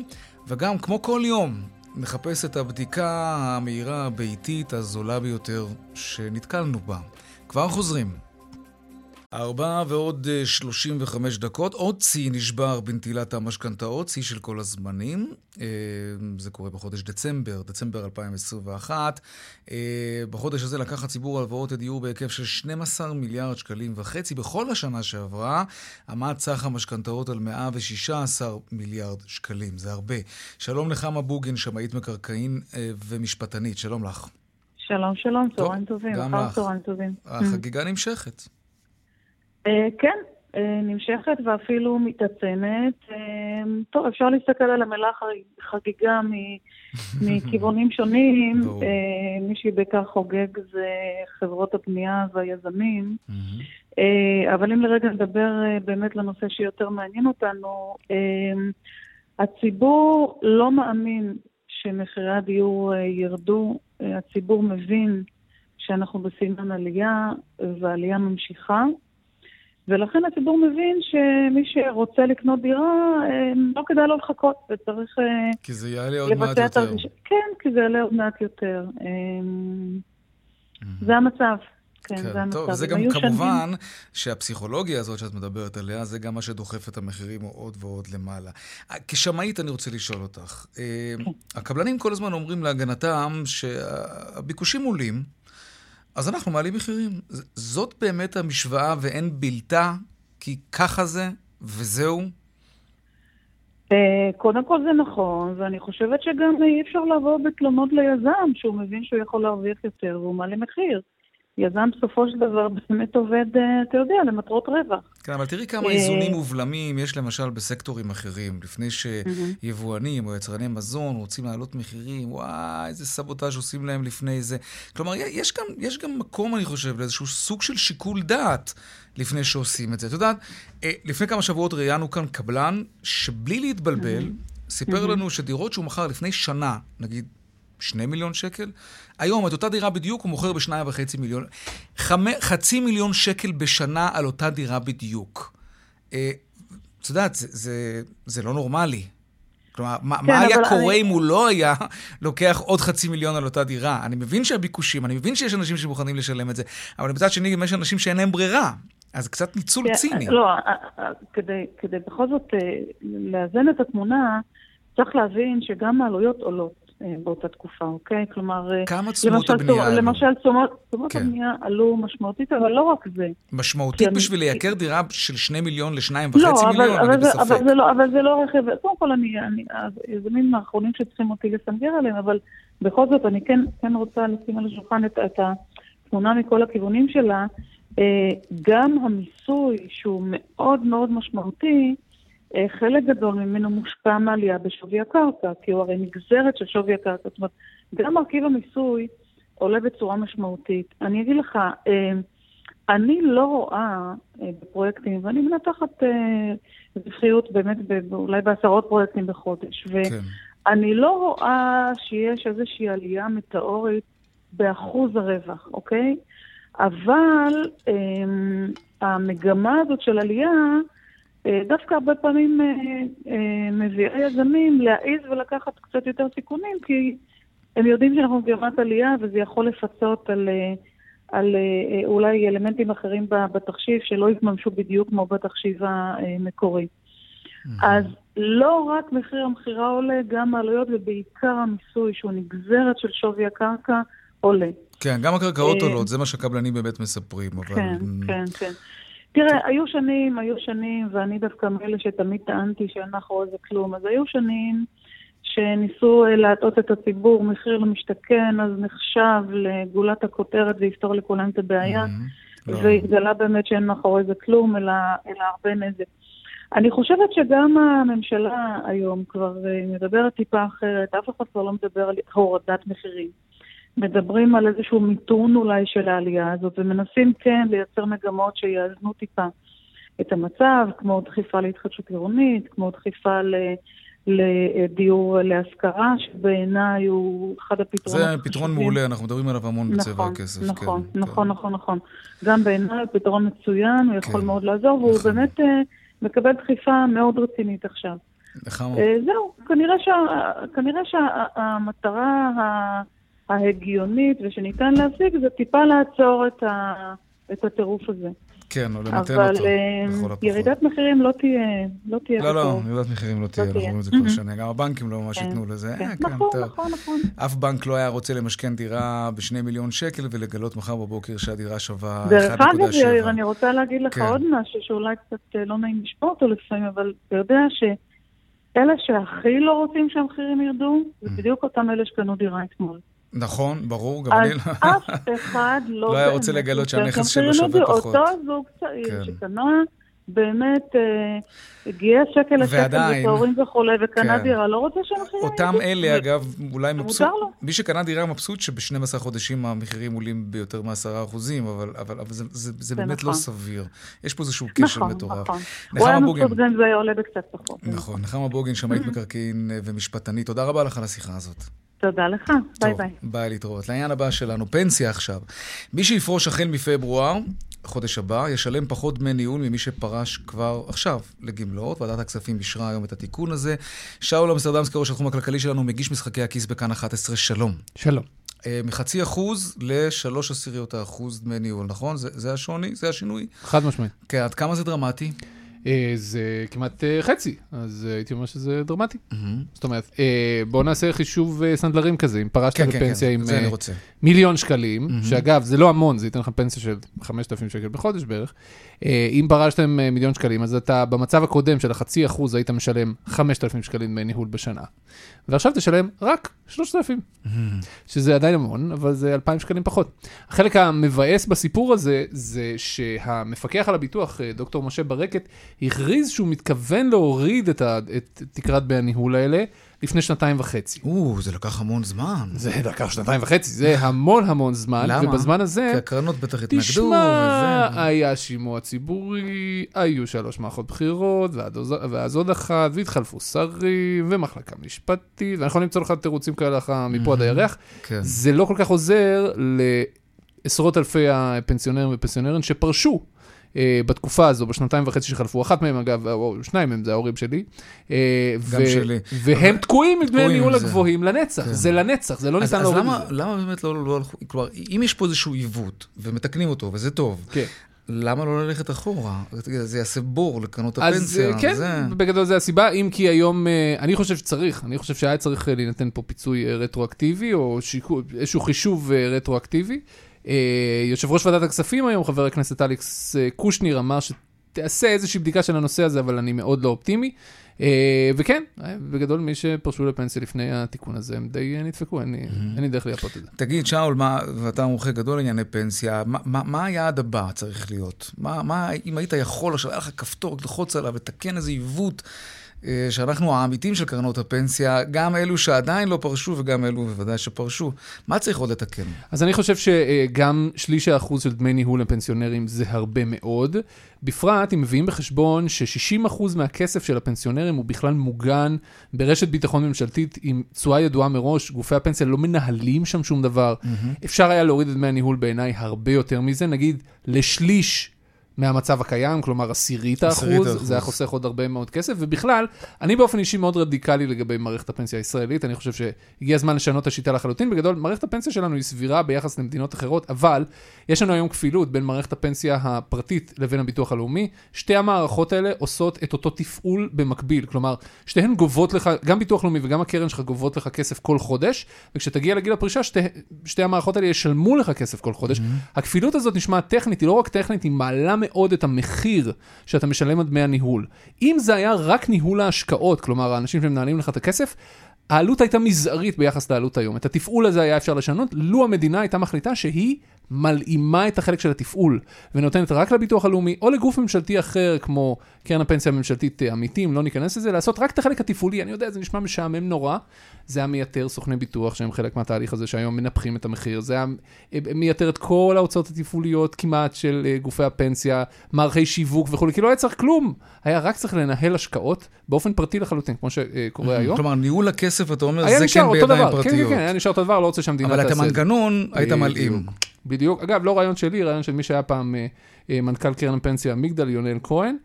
וגם, כמו כל יום, נחפש את הבדיקה המהירה הביתית הזולה ביותר שנתקלנו בה. כבר חוזרים. ארבע ועוד אה, 35 דקות. עוד שיא נשבר בנטילת המשכנתאות, שיא של כל הזמנים. אה, זה קורה בחודש דצמבר, דצמבר 2021. אה, בחודש הזה לקח הציבור הלוואות לדיור בהיקף של 12 מיליארד שקלים וחצי. בכל השנה שעברה עמד סך המשכנתאות על 116 מיליארד שקלים. זה הרבה. שלום נחמה בוגין, שמאית מקרקעין אה, ומשפטנית. שלום לך. שלום, שלום, טוב, צהריים טובים. גם לך. החגיגה נמשכת. אה, כן, אה, נמשכת ואפילו מתעצמת. אה, טוב, אפשר להסתכל על המילה חג- חגיגה מכיוונים שונים. מי שבעיקר חוגג זה חברות הבנייה והיזמים. אבל אם לרגע נדבר באמת לנושא שיותר מעניין אותנו, הציבור לא מאמין שמחירי הדיור ירדו, הציבור מבין שאנחנו בסימן עלייה והעלייה ממשיכה, ולכן הציבור מבין שמי שרוצה לקנות דירה, אה, לא כדאי לו לחכות, וצריך אה, כי זה יעלה עוד מעט יותר. הרכישה. כן, כי זה יעלה עוד מעט יותר. אה, זה המצב. כן, זה כן, המצב. טוב, זה גם היו שנים- כמובן שהפסיכולוגיה הזאת שאת מדברת עליה, זה גם מה שדוחף את המחירים עוד ועוד למעלה. כשמאית אני רוצה לשאול אותך, אה, כן. הקבלנים כל הזמן אומרים להגנתם שהביקושים עולים, אז אנחנו מעלים מחירים. זאת באמת המשוואה ואין בלתה, כי ככה זה, וזהו? אה, קודם כל זה נכון, ואני חושבת שגם אי אפשר לבוא בתלונות ליזם, שהוא מבין שהוא יכול להרוויח יותר והוא מעלה מחיר. יזם בסופו של דבר באמת עובד, אה, אתה יודע, למטרות רווח. כן, אבל תראי כמה אה, איזונים ובלמים יש למשל בסקטורים אחרים. לפני שיבואנים או יצרני מזון רוצים להעלות מחירים, וואי, איזה סבוטאז' עושים להם לפני זה. כלומר, יש גם, יש גם מקום, אני חושב, לאיזשהו סוג של שיקול דעת לפני שעושים את זה. את יודעת, אה, לפני כמה שבועות ראיינו כאן קבלן שבלי להתבלבל, סיפר לנו שדירות שהוא מכר לפני שנה, נגיד שני מיליון שקל, היום את אותה דירה בדיוק הוא מוכר בשניים וחצי מיליון. חמי, חצי מיליון שקל בשנה על אותה דירה בדיוק. אה, את יודעת, זה, זה, זה לא נורמלי. כלומר, מה, כן, מה היה קורה אני- אם הוא לא היה לוקח עוד חצי מיליון על אותה דירה? אני מבין שהביקושים, אני מבין שיש אנשים שמוכנים לשלם את זה, אבל מצד שני, גם יש אנשים שאין להם ברירה. אז קצת ניצול כן, ציני. לא, אה, אה, כדי, כדי בכל זאת לאזן את התמונה, צריך להבין שגם העלויות עולות באותה תקופה, אוקיי? כלומר, אה, כמה תשומות הבנייה עלו? למשל, תשומות, כן. הבנייה עלו משמעותית, אבל לא רק זה. משמעותית בשביל אני- לייקר דירה של שני מיליון לשניים לא, וחצי אבל, מיליון, אבל, אני זה, בספק. אבל, זה לא, אבל זה לא רכיב, קודם כל אני, אני, היזמים האחרונים שצריכים אותי לסנגר עליהם, אבל בכל זאת אני כן, כן רוצה לשים על השולחן את, את התמונה מכל הכיוונים שלה. אה, גם המיסוי שהוא מאוד מאוד משמעותי, אה, חלק גדול ממנו מושפע מעלייה בשווי הקרקע, כי הוא הרי נגזרת של שווי הקרקע. זאת אומרת, גם מרכיב המיסוי עולה בצורה משמעותית. אני אגיד לך, אה, אני לא רואה אה, בפרויקטים, ואני מנתחת אה, רווחיות באמת אולי בעשרות פרויקטים בחודש, כן. ואני לא רואה שיש איזושהי עלייה מטאורית באחוז הרווח, אוקיי? אבל אה, המגמה הזאת של עלייה, אה, דווקא הרבה פעמים אה, אה, מביאה יזמים להעיז ולקחת קצת יותר סיכונים, כי הם יודעים שאנחנו במגמת עלייה וזה יכול לפצות על, אה, על אה, אולי אלמנטים אחרים בתחשיב שלא יתממשו בדיוק כמו בתחשיב המקורי. אז לא רק מחיר המכירה עולה, גם העלויות ובעיקר המיסוי, שהוא נגזרת של שווי הקרקע, עולה. כן, גם הקרקעות אה, עולות, זה מה שהקבלנים באמת מספרים, אבל... כן, כן, כן. תראה, היו שנים, היו שנים, ואני דווקא מאלה שתמיד טענתי שאין מאחורי זה כלום, אז היו שנים שניסו אה, להטעות את הציבור, מחיר למשתכן, אז נחשב לגולת הכותרת ויפתור לכולם את הבעיה, לא. והתגלה באמת שאין מאחורי זה כלום, אלא, אלא הרבה נזק. אני חושבת שגם הממשלה היום כבר אה, מדברת טיפה אחרת, אף אחד כבר לא מדבר על הורדת מחירים. מדברים על איזשהו מיתון אולי של העלייה הזאת, ומנסים כן לייצר מגמות שיאזנו טיפה את המצב, כמו דחיפה להתחדשות עירונית, כמו דחיפה ל... לדיור להשכרה, שבעיניי הוא אחד הפתרונות זה פתרון מעולה, אנחנו מדברים עליו המון בצבע נכון, הכסף. נכון, כן, נכון, נכון, נכון. גם בעיניי הוא פתרון מצוין, הוא יכול כן, מאוד לעזור, והוא נכון. באמת אה, מקבל דחיפה מאוד רצינית עכשיו. נחמה, אה, זהו, כנראה שה- שהמטרה ההגיונית ושניתן להשיג זה טיפה לעצור את ה- את הטירוף הזה. כן, או למתן אבל אותו, אה, לכל הפחות. ירידת מחירים לא תהיה, לא תהיה לא, לא. ירידת מחירים לא תהיה, אנחנו. רואים את זה Mhm. שנה. גם הבנקים לא ממש כן, ייתנו לזה. כן. אה, כן, נכון, טוב. נכון, נכון. אף בנק לא היה רוצה למשכן דירה בשני מיליון שקל ולגלות מחר בבוקר שהדירה שווה 1.7. דרך אגב, יאיר, אני רוצה להגיד לך כן. עוד משהו שאולי קצת אה, לא נעים לשמוע אותו לפעמים, אבל אתה יודע שאלה שהכי לא רוצים שהמחירים ירדו, זה Mm. בדיוק אותם אלה שקנו דירה אתמול. נכון, ברור, גם אז אני לא... אף אחד לא... לא היה רוצה לגלות שהנכס שלו שווה. פחות. אותו זוג צעיר כן. שקנה באמת, אה, גייס שקל לשקל ועדיין- וטהורים וכולי, וקנה כן. דירה, לא רוצה שהמחירים אותם אלה, אגב, אולי מבסוט. מי שקנה דירה מבסוט שב-12 חודשים המחירים עולים ביותר מ-10 אחוזים, אבל, זה, באמת לא נכון. סביר. יש פה איזשהו כשל נכון, מטורף. נכון. הוא היה נחמה בוגין, מבסוט גם אם זה היה עולה בקצת פחות. נכון, נחמה בוגין, שמאית מקרקעין אה, ומשפטנית, תודה רבה לך על השיחה הזאת. תודה לך, ביי טוב, ביי. ביי להתראות. לעניין הבא שלנו, פנסיה עכשיו. מי שיפרוש החל מפברואר, חודש הבא, ישלם פחות דמי ניהול ממי שפרש כבר עכשיו לגמלאות. ועדת הכספים אישרה היום את התיקון הזה. שאול אמסטרדמסקי, ראש התחום הכלכלי שלנו, מגיש משחקי הכיס בכאן 11, שלום. שלום. אה, מחצי אחוז לשלוש עשיריות האחוז דמי ניהול, נכון? זה, זה השוני? זה השינוי? חד משמעית. כן, עד כמה זה דרמטי? אה, זה כמעט אה, חצי, אז אה, הייתי אומר שזה דרמטי. זאת אומרת, בואו נעשה חישוב סנדלרים כזה, אם פרשת כן, כן, לפנסיה כן, עם. מיליון שקלים, שאגב, זה לא המון, זה ייתן לך פנסיה של 5,000 שקל בחודש בערך. אם פרשתם מיליון שקלים, אז אתה במצב הקודם של החצי אחוז היית משלם 5,000 שקלים דמי ניהול בשנה. ועכשיו תשלם רק 3,000, שזה עדיין המון, אבל זה 2,000 שקלים פחות. החלק המבאס בסיפור הזה, זה שהמפקח על הביטוח, דוקטור משה ברקת, הכריז שהוא מתכוון להוריד את, ה, את תקרת דמי הניהול האלה לפני שנתיים וחצי. או, זה לקח המון זמן. זה לקח שנתיים וחצי, זה המון המון זמן, למה? ובזמן הזה... כי הקרנות בטח התנגדו, תשמע, וזה. היה שימוע ציבורי, היו שלוש מערכות בחירות, ואז עוד אחת, והתחלפו שרים, ומחלקה משפטית, ואני יכול למצוא לך תירוצים כאלה לך מפה עד הירח. כן. זה לא כל כך עוזר לעשרות אלפי הפנסיונרים ופנסיונרים שפרשו. אה, בתקופה הזו, בשנתיים וחצי שחלפו, אחת מהם אגב, או שניים מהם זה ההורים שלי. אה, גם שלי. והם תקועים עם דמי תקועים עם הניהול זה. הגבוהים לנצח, כן. זה לנצח, זה לא אז, ניתן אז להוריד את זה. למה באמת לא, לא הלכו, כלומר, אם יש פה איזשהו עיוות, ומתקנים אותו, וזה טוב, כן. למה לא ללכת אחורה? זה- יעשה בור לקרנות אז הפנסיה. אה, כן, זה... בגדול זה הסיבה, אם כי היום, אה, אני חושב שצריך, אני חושב שהיה צריך אה, להינתן פה פיצוי רטרואקטיבי, או שיקו- איזשהו חישוב רטרואקטיבי. אה, יושב ראש ועדת הכספים היום, חבר הכנסת אלכס אה, קושניר, אמר שתעשה איזושהי בדיקה של הנושא הזה, אבל אני מאוד לא אופטימי. אה, וכן, בגדול מי שפרשו לפנסיה לפני התיקון הזה, הם די נדפקו, אין לי- אין לי דרך לייפות את זה. תגיד, שאול, מה, ואתה מומחה גדול לענייני פנסיה, מה, מה, מה היעד הבא צריך להיות? מה, מה, אם היית יכול, עכשיו היה לך כפתור, ללחוץ עליו, לתקן איזה עיוות, שאנחנו העמיתים של קרנות הפנסיה, גם אלו שעדיין לא פרשו וגם אלו בוודאי שפרשו, מה צריך עוד לתקן? אז אני חושב שגם שליש האחוז של דמי ניהול לפנסיונרים זה הרבה מאוד. בפרט אם מביאים בחשבון ש-60% מהכסף של הפנסיונרים הוא בכלל מוגן ברשת ביטחון ממשלתית עם תשואה ידועה מראש, גופי הפנסיה לא מנהלים שם שום דבר. אפשר היה להוריד את דמי הניהול בעיניי הרבה יותר מזה, נגיד לשליש. מהמצב הקיים, כלומר עשירית האחוז, האחוז. זה היה חוסך עוד הרבה מאוד כסף, ובכלל, אני באופן אישי מאוד רדיקלי לגבי מערכת הפנסיה הישראלית, אני חושב שהגיע הזמן לשנות את השיטה לחלוטין, בגדול, מערכת הפנסיה שלנו היא סבירה ביחס למדינות אחרות, אבל יש לנו היום כפילות בין מערכת הפנסיה הפרטית לבין הביטוח הלאומי, שתי המערכות האלה עושות את אותו תפעול במקביל, כלומר, שתיהן גובות לך, גם ביטוח לאומי וגם הקרן שלך גובות לך כסף כל חודש, וכשתגיע לגיל הפרישה, שתי, שתי המערכות האלה ישלמו לך כסף כל חודש. הכפילות הזאת נשמעת טכנית, היא לא רק טכנית, היא מעלה מאוד את המחיר שאתה משלם על דמי הניהול. אם זה היה רק ניהול ההשקעות, כלומר, האנשים שמנהלים לך את הכסף, העלות הייתה מזערית ביחס לעלות היום. את התפעול הזה היה אפשר לשנות, לו המדינה הייתה מחליטה שהיא מלאימה את החלק של התפעול, ונותנת רק לביטוח הלאומי, או לגוף ממשלתי אחר, כמו קרן הפנסיה הממשלתית אה, עמיתים, לא ניכנס לזה, לעשות רק את החלק התפעולי. אני יודע, זה נשמע משעמם נורא. זה היה מייתר סוכני ביטוח שהם חלק מהתהליך הזה, שהיום מנפחים את המחיר. זה אה, מייתר את כל ההוצאות התפעוליות כמעט של אה, גופי הפנסיה, מערכי שיווק וכולי, כי לא היה צריך כלום. היה רק צריך לנהל השקעות באופן פרטי לחלוטין, כמו שקורה היום. כלומר, ניהול הכסף, אתה אומר, זה כן בידיים דבר, כן, כן, פרטיות. כן, היה נשאר אותו דבר, לא רוצה שהמדינה אבל תעשה את את זה. המנגנון היית. מלאים. בדיוק. אגב, לא רעיון שלי, רעיון של מי שהיה פעם אה, אה, מנכ"ל קרן הפנסיה מגדל, יונל כהן.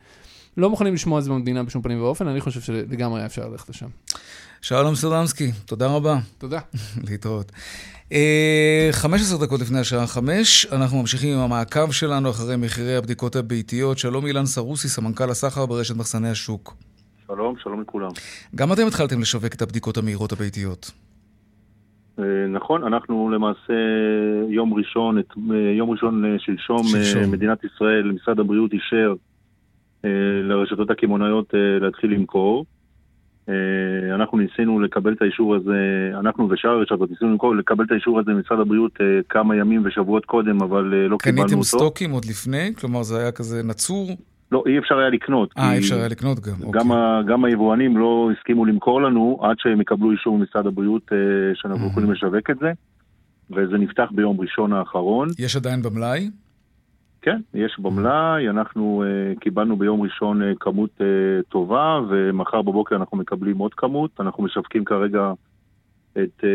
לא מוכנים לשמוע את זה במדינה בשום פנים ואופן, אני חושב שלגמרי היה אפשר ללכת לשם. שאול אמסטרדמסקי, תודה רבה. תודה. להתראות. אה, 15 דקות לפני השעה 5, אנחנו ממשיכים עם המעקב שלנו אחרי מחירי הבדיקות הביתיות. שלום אילן סרוסי, סמנכ"ל הסחר ברשת מחסני השוק. שלום, שלום לכולם. גם אתם התחלתם לשווק את הבדיקות המהירות הביתיות. אה, נכון, אנחנו למעשה יום ראשון, את- אה, יום ראשון שלשום, אה, שלשום. מדינת ישראל, משרד הבריאות אישר לרשתות הקמעונאיות להתחיל למכור. אנחנו ניסינו לקבל את האישור הזה, אנחנו ושאר הרשתות ניסינו למכור, לקבל את האישור הזה ממשרד הבריאות כמה ימים ושבועות קודם, אבל לא קיבלנו אותו. קניתם סטוקים עוד לפני? כלומר, זה היה כזה נצור? לא, אי אפשר היה לקנות. אה, אי אפשר היה לקנות גם. אוקיי. גם, ה, גם היבואנים לא הסכימו למכור לנו עד שהם יקבלו אישור ממשרד הבריאות אה, שאנחנו Mhm. יכולים לשווק את זה, וזה נפתח ביום ראשון האחרון. יש עדיין במלאי? כן, יש במלאי, אנחנו uh, קיבלנו ביום ראשון uh, כמות uh, טובה, ומחר בבוקר אנחנו מקבלים עוד כמות. אנחנו משווקים כרגע את אה,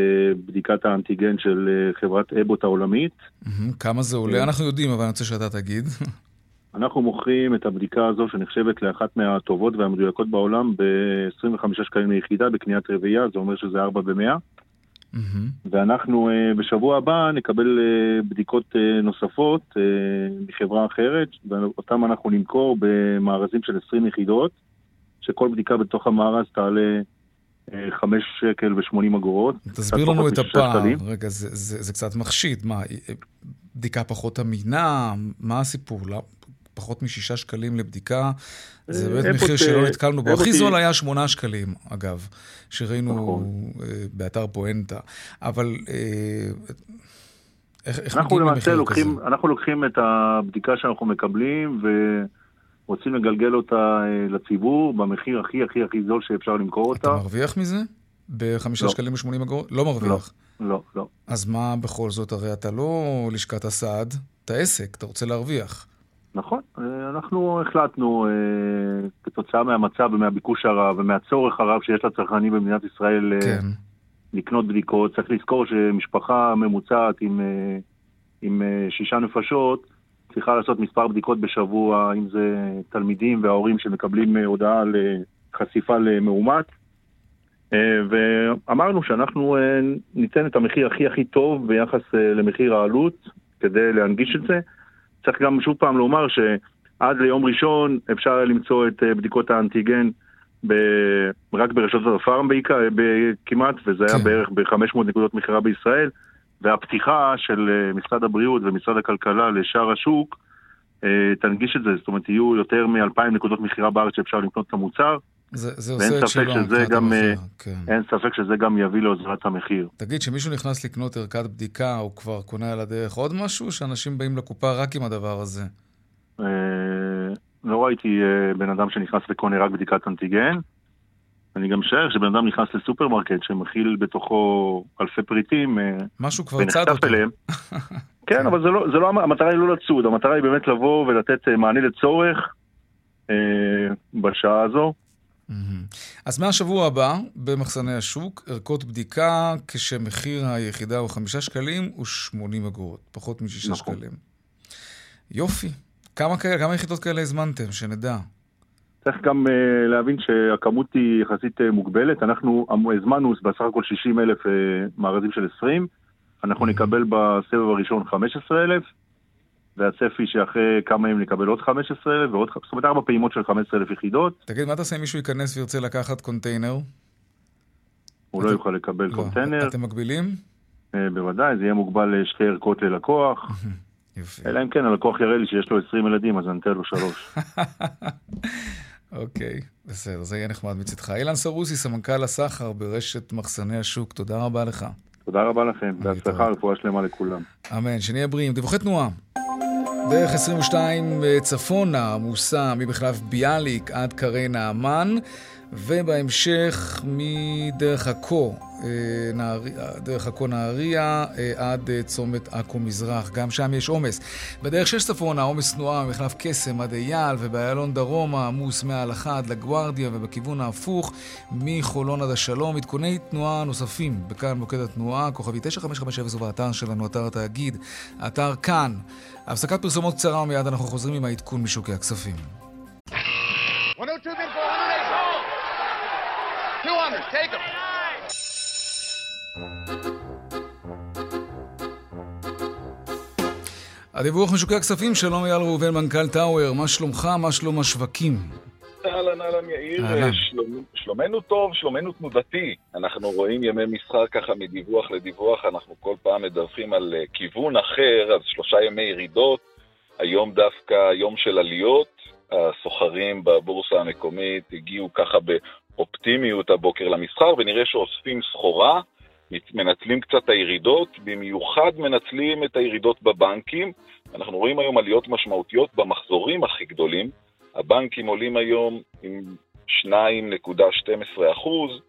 בדיקת האנטיגן של אה, חברת אבוט העולמית. מהמם, כמה זה עולה אנחנו יודעים, אבל אני רוצה שאתה תגיד. אנחנו מוכרים את הבדיקה הזו שנחשבת לאחת מהטובות והמדויקות בעולם ב-25 שקלים ליחידה בקניית רביעייה, זה אומר שזה 4 ב-100. מהמם. ואנחנו אה, בשבוע הבא נקבל אה, בדיקות אה, נוספות אה, מחברה אחרת, ואותם אנחנו נמכור במארזים של 20 יחידות, שכל בדיקה בתוך המארז תעלה אה, 5 שקל ו-80 אגורות. תסביר לנו את הפער. רגע, זה, זה, זה קצת מחשיד. מה, בדיקה פחות אמינה? מה הסיפור? לא, פחות משישה שקלים לבדיקה? זה אה, באמת מחיר שלא נתקלנו בו. הכי זול היה שמונה שקלים, אגב, שראינו נכון. אה, באתר פואנטה. אבל אה, איך, מגיעים למחיר כזה? אנחנו לוקחים את הבדיקה שאנחנו מקבלים ורוצים לגלגל אותה אה, לציבור במחיר הכי הכי הכי זול שאפשר למכור אתה אותה. מרוויח מזה? בחמישה לא. שקלים ושמונים אגורות? לא מרוויח. לא, לא. אז מה בכל זאת? הרי אתה לא לשכת הסעד, אתה עסק, אתה רוצה להרוויח. נכון, אה, אנחנו החלטנו אה, כתוצאה מהמצב ומהביקוש הרב ומהצורך הרב שיש לצרכנים במדינת ישראל אה, כן. לקנות בדיקות, צריך לזכור שמשפחה ממוצעת עם, עם שישה נפשות צריכה לעשות מספר בדיקות בשבוע, אם זה תלמידים וההורים שמקבלים הודעה לחשיפה למאומת. אה, ואמרנו שאנחנו ניתן את המחיר הכי הכי טוב ביחס למחיר העלות כדי להנגיש את זה. צריך גם שוב פעם לומר שעד ליום ראשון אפשר היה למצוא את אה, בדיקות האנטיגן ב... רק ברשתות הפארם בעיקר, ב- כמעט, וזה היה כן. בערך ב-500 נקודות מכירה בישראל, והפתיחה של אה, משרד הבריאות ומשרד הכלכלה לשאר השוק אה, תנגיש את זה, זאת אומרת יהיו יותר מ-2,000 נקודות מכירה בארץ שאפשר לקנות את המוצר, זה, זה עושה את שלו. אה, כן. אין ספק שזה גם יביא להוזלת המחיר. תגיד, כשמישהו נכנס לקנות ערכת בדיקה, הוא כבר קונה על הדרך עוד משהו? שאנשים באים לקופה רק עם הדבר הזה? אה, לא ראיתי אה, בן אדם שנכנס וקונה רק בדיקת אנטיגן. אני גם משער שבן אדם נכנס לסופרמרקט שמכיל בתוכו אלפי פריטים, משהו כבר צד אותו. אליהם. כן, אבל זה לא, זה לא, המ- המטרה היא לא לצוד, המטרה היא באמת לבוא ולתת מענה לצורך אה, בשעה הזו. אז מהשבוע הבא, במחסני השוק, ערכות בדיקה, כשמחיר היחידה הוא חמישה שקלים ושמונים אגורות, פחות משישה נכון. שקלים. יופי. כמה כאלה, כמה יחידות כאלה הזמנתם, שנדע. צריך גם uh, להבין שהכמות היא יחסית uh, מוגבלת. אנחנו אמ- הזמנו בסך הכל 60 אלף uh, מארזים של 20, אנחנו נקבל בסבב הראשון 15 אלף, והצפי שאחרי כמה ימים נקבל עוד 15 אלף, ועוד, ח- זאת אומרת ארבע פעימות של 15 אלף יחידות, תגיד, מה תעשה אם מישהו ייכנס וירצה לקחת קונטיינר? הוא לא אתם- יוכל לקבל לא. קונטיינר, אתם מגבילים? uh, בוודאי, זה יהיה מוגבל לשתי ערכות ללקוח, יופי. אלא אם כן הלקוח יראה לי שיש לו 20 ילדים, אז אני אתן לו שלוש. אוקיי, בסדר, זה יהיה נחמד מצדך. אילן סרוסי, סמנכ"ל הסחר ברשת מחסני השוק, תודה רבה לך. תודה רבה לכם, בהצלחה, רפואה שלמה לכולם. אמן, שנהיה בריאים. דיווחי תנועה. דרך 22 אה, צפונה עמוסה ממחלף ביאליק עד קרי נעמן, ובהמשך מדרך עכו, אה, דרך עכו נהריה אה, עד אה, צומת עכו מזרח. גם שם יש עומס. בדרך 6 צפונה עומס תנועה ממחלף קסם עד אייל, ובאיילון דרומה עמוס מההלכה עד לגוארדיה, ובכיוון ההפוך מחולון עד השלום. עדכוני תנועה נוספים בכאן מוקד התנועה, כוכבי 9550 ובאתר שלנו, אתר התאגיד, אתר כאן. הפסקת פרסומות קצרה ומיד אנחנו חוזרים עם העדכון משוקי הכספים. 200, take them. הדיווח משוקי הכספים, שלום אייל ראובן, מנכ"ל טאוור, מה שלומך? מה שלום השווקים? אהלן, אהלן, יאיר. אהלן. שלומ- שלומנו טוב, שלומנו תנודתי. אנחנו רואים ימי מסחר ככה מדיווח לדיווח, אנחנו כל פעם מדווחים על אה, כיוון אחר, אז שלושה ימי ירידות, היום דווקא יום של עליות. הסוחרים בבורסה המקומית הגיעו ככה באופטימיות הבוקר למסחר, ונראה שאוספים סחורה, מנצלים קצת הירידות, במיוחד מנצלים את הירידות בבנקים. אנחנו רואים היום עליות משמעותיות במחזורים הכי גדולים. הבנקים עולים היום עם 2.12 אחוז,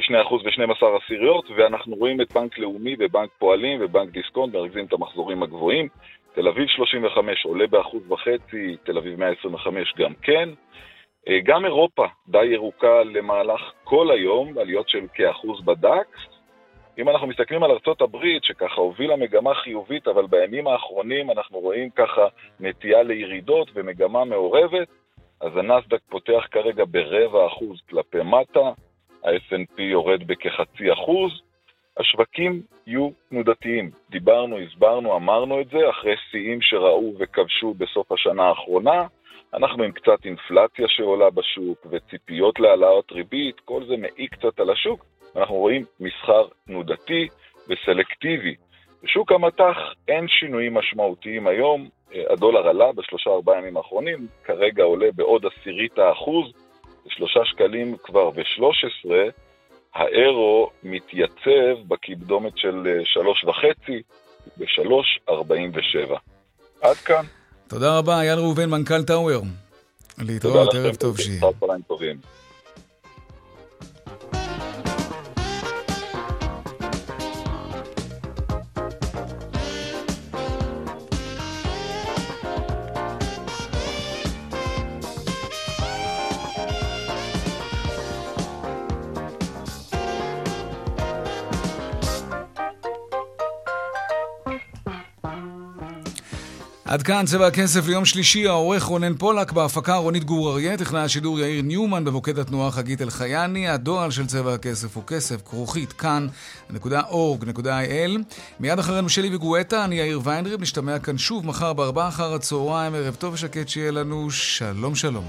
2 אחוז ו-12 עשיריות, ואנחנו רואים את בנק לאומי ובנק פועלים ובנק דיסקונט מרכזים את המחזורים הגבוהים. תל אביב 35 עולה באחוז וחצי, תל אביב 125 גם כן. אה, גם אירופה די ירוקה למהלך כל היום, עליות של כאחוז בדקס, אם אנחנו מסתכלים על ארצות הברית, שככה הובילה מגמה חיובית, אבל בימים האחרונים אנחנו רואים ככה נטייה לירידות ומגמה מעורבת, אז הנסדק פותח כרגע ברבע אחוז כלפי מטה, ה-S&P יורד בכחצי אחוז, השווקים יהיו תנודתיים. דיברנו, הסברנו, אמרנו את זה, אחרי שיאים שראו וכבשו בסוף השנה האחרונה. אנחנו עם קצת אינפלציה שעולה בשוק וציפיות להעלאות ריבית, כל זה מעיק קצת על השוק, ואנחנו רואים מסחר תנודתי וסלקטיבי. בשוק המטח אין שינויים משמעותיים היום, הדולר עלה בשלושה ארבעה ימים האחרונים, כרגע עולה בעוד עשירית האחוז, בשלושה שקלים כבר ושלוש עשרה, האירו מתייצב בקידומת של שלוש וחצי בשלוש ארבעים ושבע. עד כאן. תודה רבה, אייל ראובן, מנכ"ל טאוור. להתראות, ערב טוב שיהיה. עד כאן צבע הכסף ליום שלישי, העורך רונן פולק, בהפקה רונית גור אריה, טכנאי השידור יאיר ניומן, במוקד התנועה חגית אלחייני, הדואל של צבע הכסף הוא כסף, כרוכית, כאן.org.il. מיד אחרינו שלי וגואטה, אני יאיר ויינריב, נשתמע כאן שוב מחר בארבעה אחר הצהריים, ערב טוב ושקט שיהיה לנו, שלום שלום.